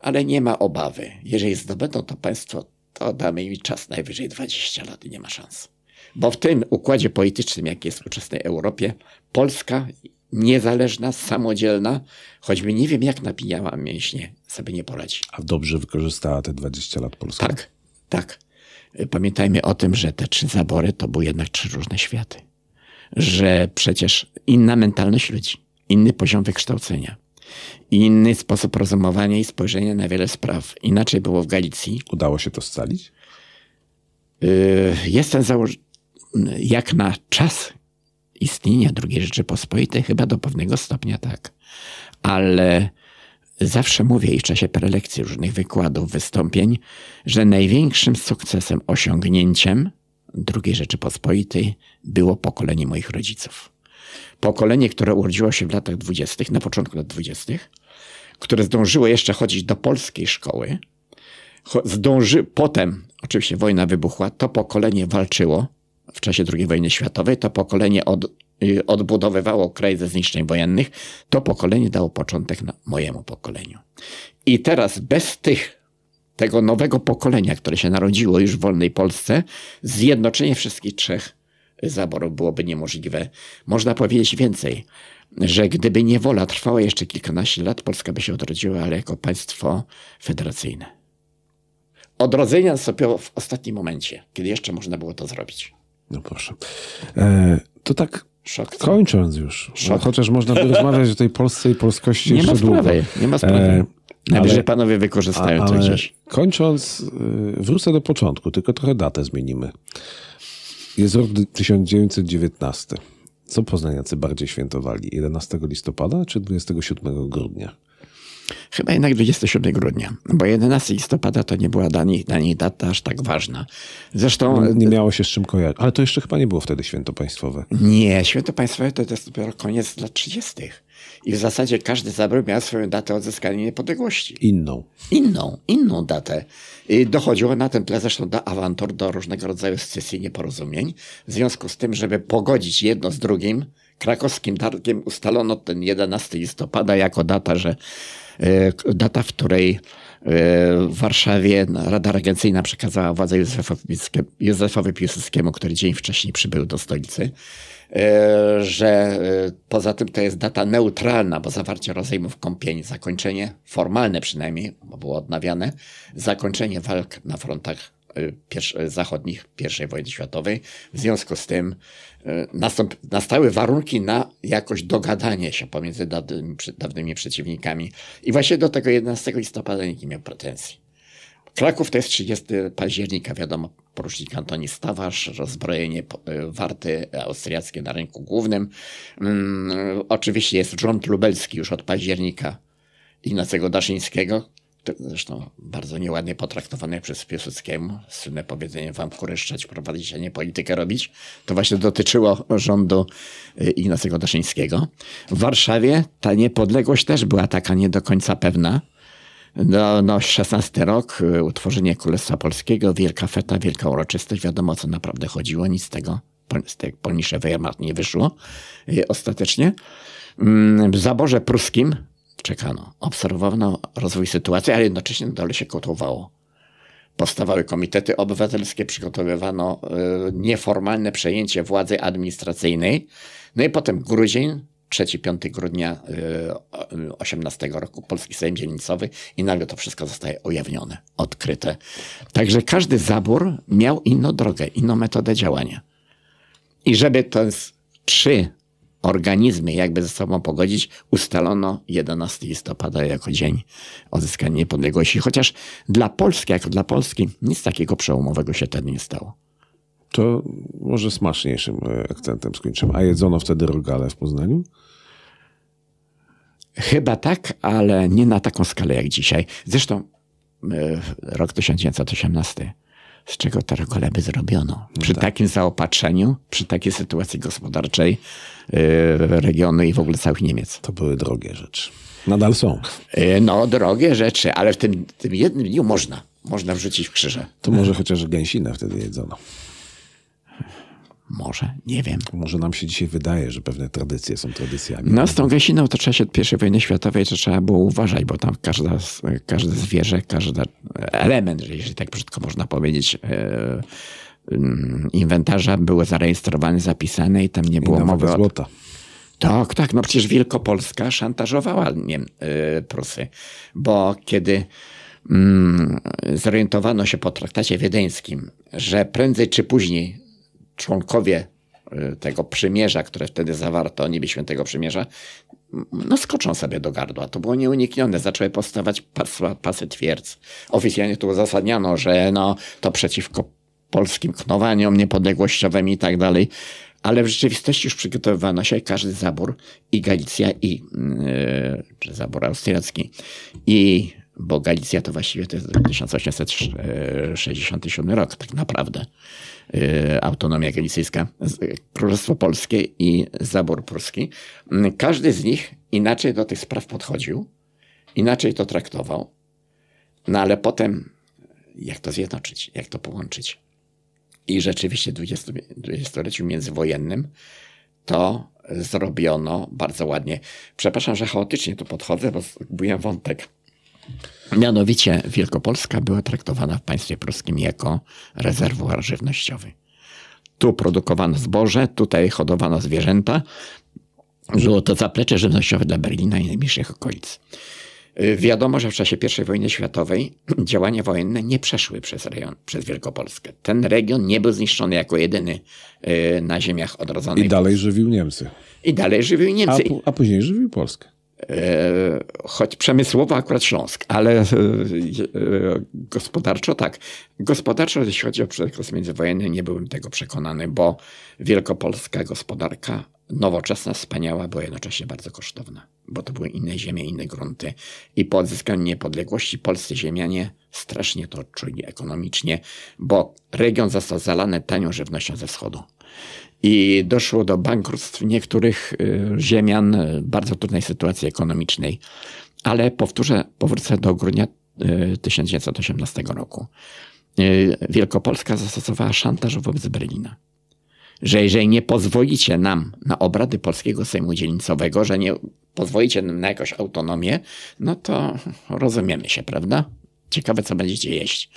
ale nie ma obawy. Jeżeli zdobędą to państwo, to damy im czas najwyżej 20 lat i nie ma szans. Bo w tym układzie politycznym, jaki jest w ówczesnej Europie, Polska niezależna, samodzielna, choćby nie wiem jak napijała mięśnie, sobie nie poradzi. A dobrze wykorzystała te 20 lat Polska. Tak, tak. Pamiętajmy o tym, że te trzy zabory to były jednak trzy różne światy. Że przecież inna mentalność ludzi, inny poziom wykształcenia, inny sposób rozumowania i spojrzenia na wiele spraw. Inaczej było w Galicji. Udało się to scalić? Yy, Jestem założ... jak na czas istnienia II Rzeczypospolitej, chyba do pewnego stopnia tak. Ale zawsze mówię i w czasie prelekcji, różnych wykładów, wystąpień, że największym sukcesem, osiągnięciem II Rzeczypospolitej było pokolenie moich rodziców. Pokolenie, które urodziło się w latach dwudziestych, na początku lat dwudziestych, które zdążyło jeszcze chodzić do polskiej szkoły, zdąży, potem oczywiście wojna wybuchła, to pokolenie walczyło w czasie II wojny światowej, to pokolenie od, y, odbudowywało kraj ze zniszczeń wojennych, to pokolenie dało początek mojemu pokoleniu. I teraz bez tych, tego nowego pokolenia, które się narodziło już w wolnej Polsce, zjednoczenie wszystkich trzech zaborów byłoby niemożliwe. Można powiedzieć więcej, że gdyby niewola trwała jeszcze kilkanaście lat, Polska by się odrodziła, ale jako państwo federacyjne. Odrodzenie nastąpiło w ostatnim momencie, kiedy jeszcze można było to zrobić. No proszę. E, to tak Szok. kończąc już, Szok. chociaż można by rozmawiać o tej Polsce i polskości [LAUGHS] Nie ma jeszcze długo. sprawy, nie ma sprawy. E, Najwyżej ale- panowie wykorzystają to gdzieś. kończąc, y, wrócę do początku, tylko trochę datę zmienimy. Jest rok 1919. Co poznaniacy bardziej świętowali? 11 listopada czy 27 grudnia? Chyba jednak 27 grudnia, bo 11 listopada to nie była dla nich, dla nich data aż tak ważna. Zresztą No, Nie miało się z czym kojarzyć. Ale to jeszcze chyba nie było wtedy święto państwowe. nie, święto państwowe to jest dopiero koniec lat 30. I w zasadzie każdy zabór miał swoją datę odzyskania niepodległości. Inną. Inną, inną datę. I dochodziło na tym tle zresztą do awantur, do różnego rodzaju scysji nieporozumień. W związku z tym, żeby pogodzić jedno z drugim, krakowskim targiem ustalono ten 11 listopada jako data, że e, data, w której e, w Warszawie Rada Regencyjna przekazała władzę Józefowi, Józefowi Piłsudskiemu, który dzień wcześniej przybył do stolicy, że e, poza tym to jest data neutralna, bo zawarcie rozejmów kąpieni, zakończenie, formalne przynajmniej, bo było odnawiane, zakończenie walk na frontach e, zachodnich I wojny światowej. W związku z tym e, nastąp, nastały warunki na jakoś dogadanie się pomiędzy dawnymi, dawnymi przeciwnikami. I właśnie do tego 11 listopada nikt nie miał pretensji. Kraków to jest 30 października, wiadomo, porucznik Antoni Stawarz, rozbrojenie y, warty austriackie na rynku głównym. Mm, oczywiście jest rząd lubelski już od października Ignacego Daszyńskiego, zresztą bardzo nieładnie potraktowane przez Piłsudskiemu, słynne powiedzenie wam kureszczać, prowadzić, a nie politykę robić, to właśnie dotyczyło rządu y, Ignacego Daszyńskiego. W Warszawie ta niepodległość też była taka nie do końca pewna. No, no 16 rok, y, utworzenie Królestwa Polskiego, wielka feta, wielka uroczystość, wiadomo o co naprawdę chodziło, nic z tego, z tej polnicze Wehrmacht nie wyszło y, ostatecznie. Mm, w zaborze pruskim czekano, obserwowano rozwój sytuacji, ale jednocześnie na dole się kotłowało. Powstawały komitety obywatelskie, przygotowywano y, nieformalne przejęcie władzy administracyjnej. No i potem grudzień, 3-5 grudnia 18 roku, Polski Sejm Dzielnicowy i nagle to wszystko zostaje ujawnione, odkryte. Także każdy zabór miał inną drogę, inną metodę działania. I żeby to trzy organizmy jakby ze sobą pogodzić, ustalono 11 listopada jako dzień odzyskania niepodległości. Chociaż dla Polski, jako dla Polski, nic takiego przełomowego się wtedy nie stało. To może smaczniejszym e, akcentem skończymy. A jedzono wtedy rogale w Poznaniu? Chyba tak, ale nie na taką skalę jak dzisiaj. Zresztą e, rok 1918 z czego te rogale by zrobiono. Przy tak. takim zaopatrzeniu, przy takiej sytuacji gospodarczej yy, regionu i w ogóle całych Niemiec. To były drogie rzeczy. Nadal są. Yy, no, drogie rzeczy, ale w tym, tym jednym dniu można. Można wrzucić w krzyże. To może chociaż gęsinę wtedy jedzono. Może, nie wiem. Może nam się dzisiaj wydaje, że pewne tradycje są tradycjami. No z tą gęsiną to trzeba się od I wojny światowej to trzeba było uważać, bo tam każda, każde zwierzę, każdy element, jeżeli tak brzydko można powiedzieć, e, mm, inwentarza były zarejestrowane, zapisane i tam nie było I mowy o... złota. Tak, tak. No przecież Wielkopolska szantażowała nie, e, Prusy, bo kiedy mm, zorientowano się po traktacie wiedeńskim, że prędzej czy później członkowie y, tego przymierza, które wtedy zawarto, niby świętego przymierza, no skoczą sobie do gardła. To było nieuniknione. Zaczęły powstawać pas, pasy twierdz. Oficjalnie tu uzasadniano, że no, to przeciwko polskim knowaniom niepodległościowym i tak dalej. Ale w rzeczywistości już przygotowywano się każdy zabór i Galicja, i, yy, czy zabór austriacki, i bo Galicja to właściwie to jest 1867 rok tak naprawdę. Y, autonomia galicyjska, Królestwo Polskie i zabór pruski. Mm, każdy z nich inaczej do tych spraw podchodził, inaczej to traktował, no ale potem jak to zjednoczyć, jak to połączyć. I rzeczywiście w dwudziestoleciu międzywojennym to zrobiono bardzo ładnie. Przepraszam, że chaotycznie tu podchodzę, bo zgubiłem wątek. Mianowicie Wielkopolska była traktowana w państwie pruskim jako rezerwuar żywnościowy. Tu produkowano zboże, tutaj hodowano zwierzęta. Było to zaplecze żywnościowe dla Berlina i najbliższych okolic. Wiadomo, że w czasie I wojny światowej [CLEARS THROAT] działania wojenne nie przeszły przez rejon, przez Wielkopolskę. Ten region nie był zniszczony jako jedyny y, na ziemiach odrodzonych. I dalej żywił Niemcy. I dalej żywił Niemcy. A, a później żywił Polskę. E, choć przemysłowo akurat Śląsk, ale e, e, gospodarczo tak. Gospodarczo, jeśli chodzi o okres międzywojenny, nie byłem tego przekonany, bo wielkopolska gospodarka, nowoczesna, wspaniała, była jednocześnie bardzo kosztowna, bo to były inne ziemie, inne grunty. I po odzyskaniu niepodległości polscy ziemianie strasznie to czuli ekonomicznie, bo region został zalany tanią żywnością ze wschodu i doszło do bankructw niektórych y, ziemian, y, bardzo trudnej sytuacji ekonomicznej. Ale powtórzę, powrócę do grudnia 1918 y, roku. Wielkopolska zastosowała szantaż wobec Berlina. Że jeżeli nie pozwolicie nam na obrady polskiego Sejmu Dzielnicowego, że nie pozwolicie nam na jakąś autonomię, no to rozumiemy się, prawda? Ciekawe, co będziecie jeść.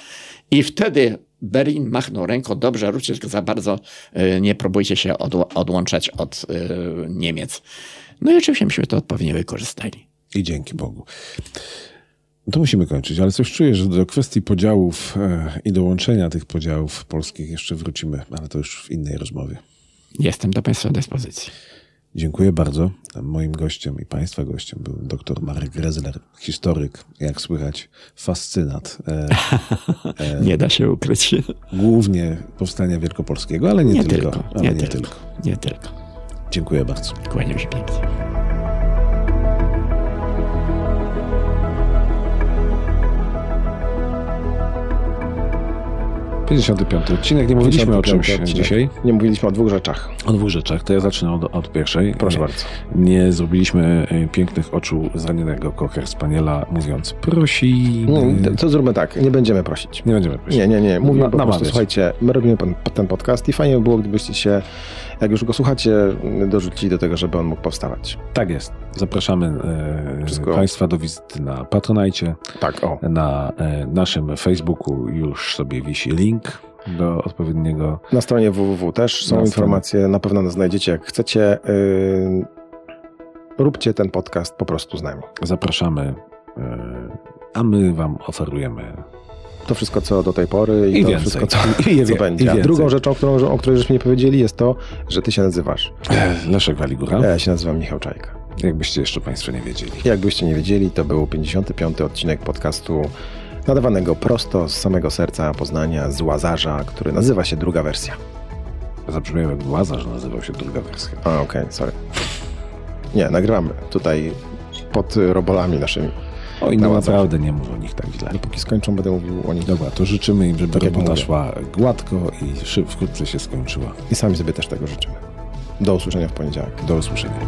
I wtedy Berlin machnął ręką, dobrze, róbcie tylko za bardzo, e, nie próbujcie się odłączać od e, Niemiec. No i oczywiście myśmy to odpowiednio wykorzystali. I dzięki Bogu. To musimy kończyć, ale coś czuję, że do kwestii podziałów e, i dołączenia tych podziałów polskich jeszcze wrócimy, ale to już w innej rozmowie. Jestem do Państwa dyspozycji. Dziękuję bardzo. Moim gościem i Państwa gościem był dr Marek Grezler, historyk, jak słychać, fascynat. E, e, [LAUGHS] nie da się ukryć. Głównie powstania wielkopolskiego, ale nie, nie tylko. tylko. Ale nie, nie tylko. Nie tylko. Dziękuję bardzo. Kłaniam się pięknie. 55 odcinek. Nie mówiliśmy o 55 czymś odcinek. dzisiaj. Nie mówiliśmy o dwóch rzeczach. O dwóch rzeczach. To ja zacznę od, od pierwszej. Proszę nie, bardzo. Nie zrobiliśmy e, pięknych oczu zranionego Cocker Spaniela, mówiąc prosimy. Nie, to- to zróbmy tak, nie będziemy prosić. Nie będziemy prosić. Nie, nie, nie. Mówimy Na- po prostu, słuchajcie, my robimy ten podcast i fajnie by było, gdybyście się, jak już go słuchacie, dorzucili do tego, żeby on mógł powstawać. Tak jest. Zapraszamy e, Wszystko. Państwa do wizyty na Patronajcie. Tak, o. Na e, naszym Facebooku już sobie wisi link do odpowiedniego. Na stronie www też są Na informacje, na pewno nas znajdziecie, jak chcecie. Yy, róbcie ten podcast po prostu z nami. Zapraszamy, e, a my Wam oferujemy To wszystko, co do tej pory i, I to więcej. wszystko, co, I [LAUGHS] co będzie. i drugą rzeczą, którą, o której żeśmy nie powiedzieli, jest to, że ty się nazywasz. e, Leszek Waligura. Ja się nazywam Michał Czajka. Jakbyście jeszcze Państwo nie wiedzieli. Jakbyście nie wiedzieli, to był 55. odcinek podcastu nadawanego prosto z samego serca Poznania, z Łazarza, który nazywa się druga wersja. Zabrzmiał jak Łazarz, nazywał się druga wersja. A, okej, sorry. Nie, nagrywamy tutaj pod robolami naszymi. O i Na no naprawdę nie mówią o nich tak źle. Dopóki skończą, będę mówił o nich. Dobra, to życzymy im, żeby Tak robota szła gładko i szyb, wkrótce się skończyła. I sami sobie też tego życzymy. Do usłyszenia w poniedziałek. Do usłyszenia.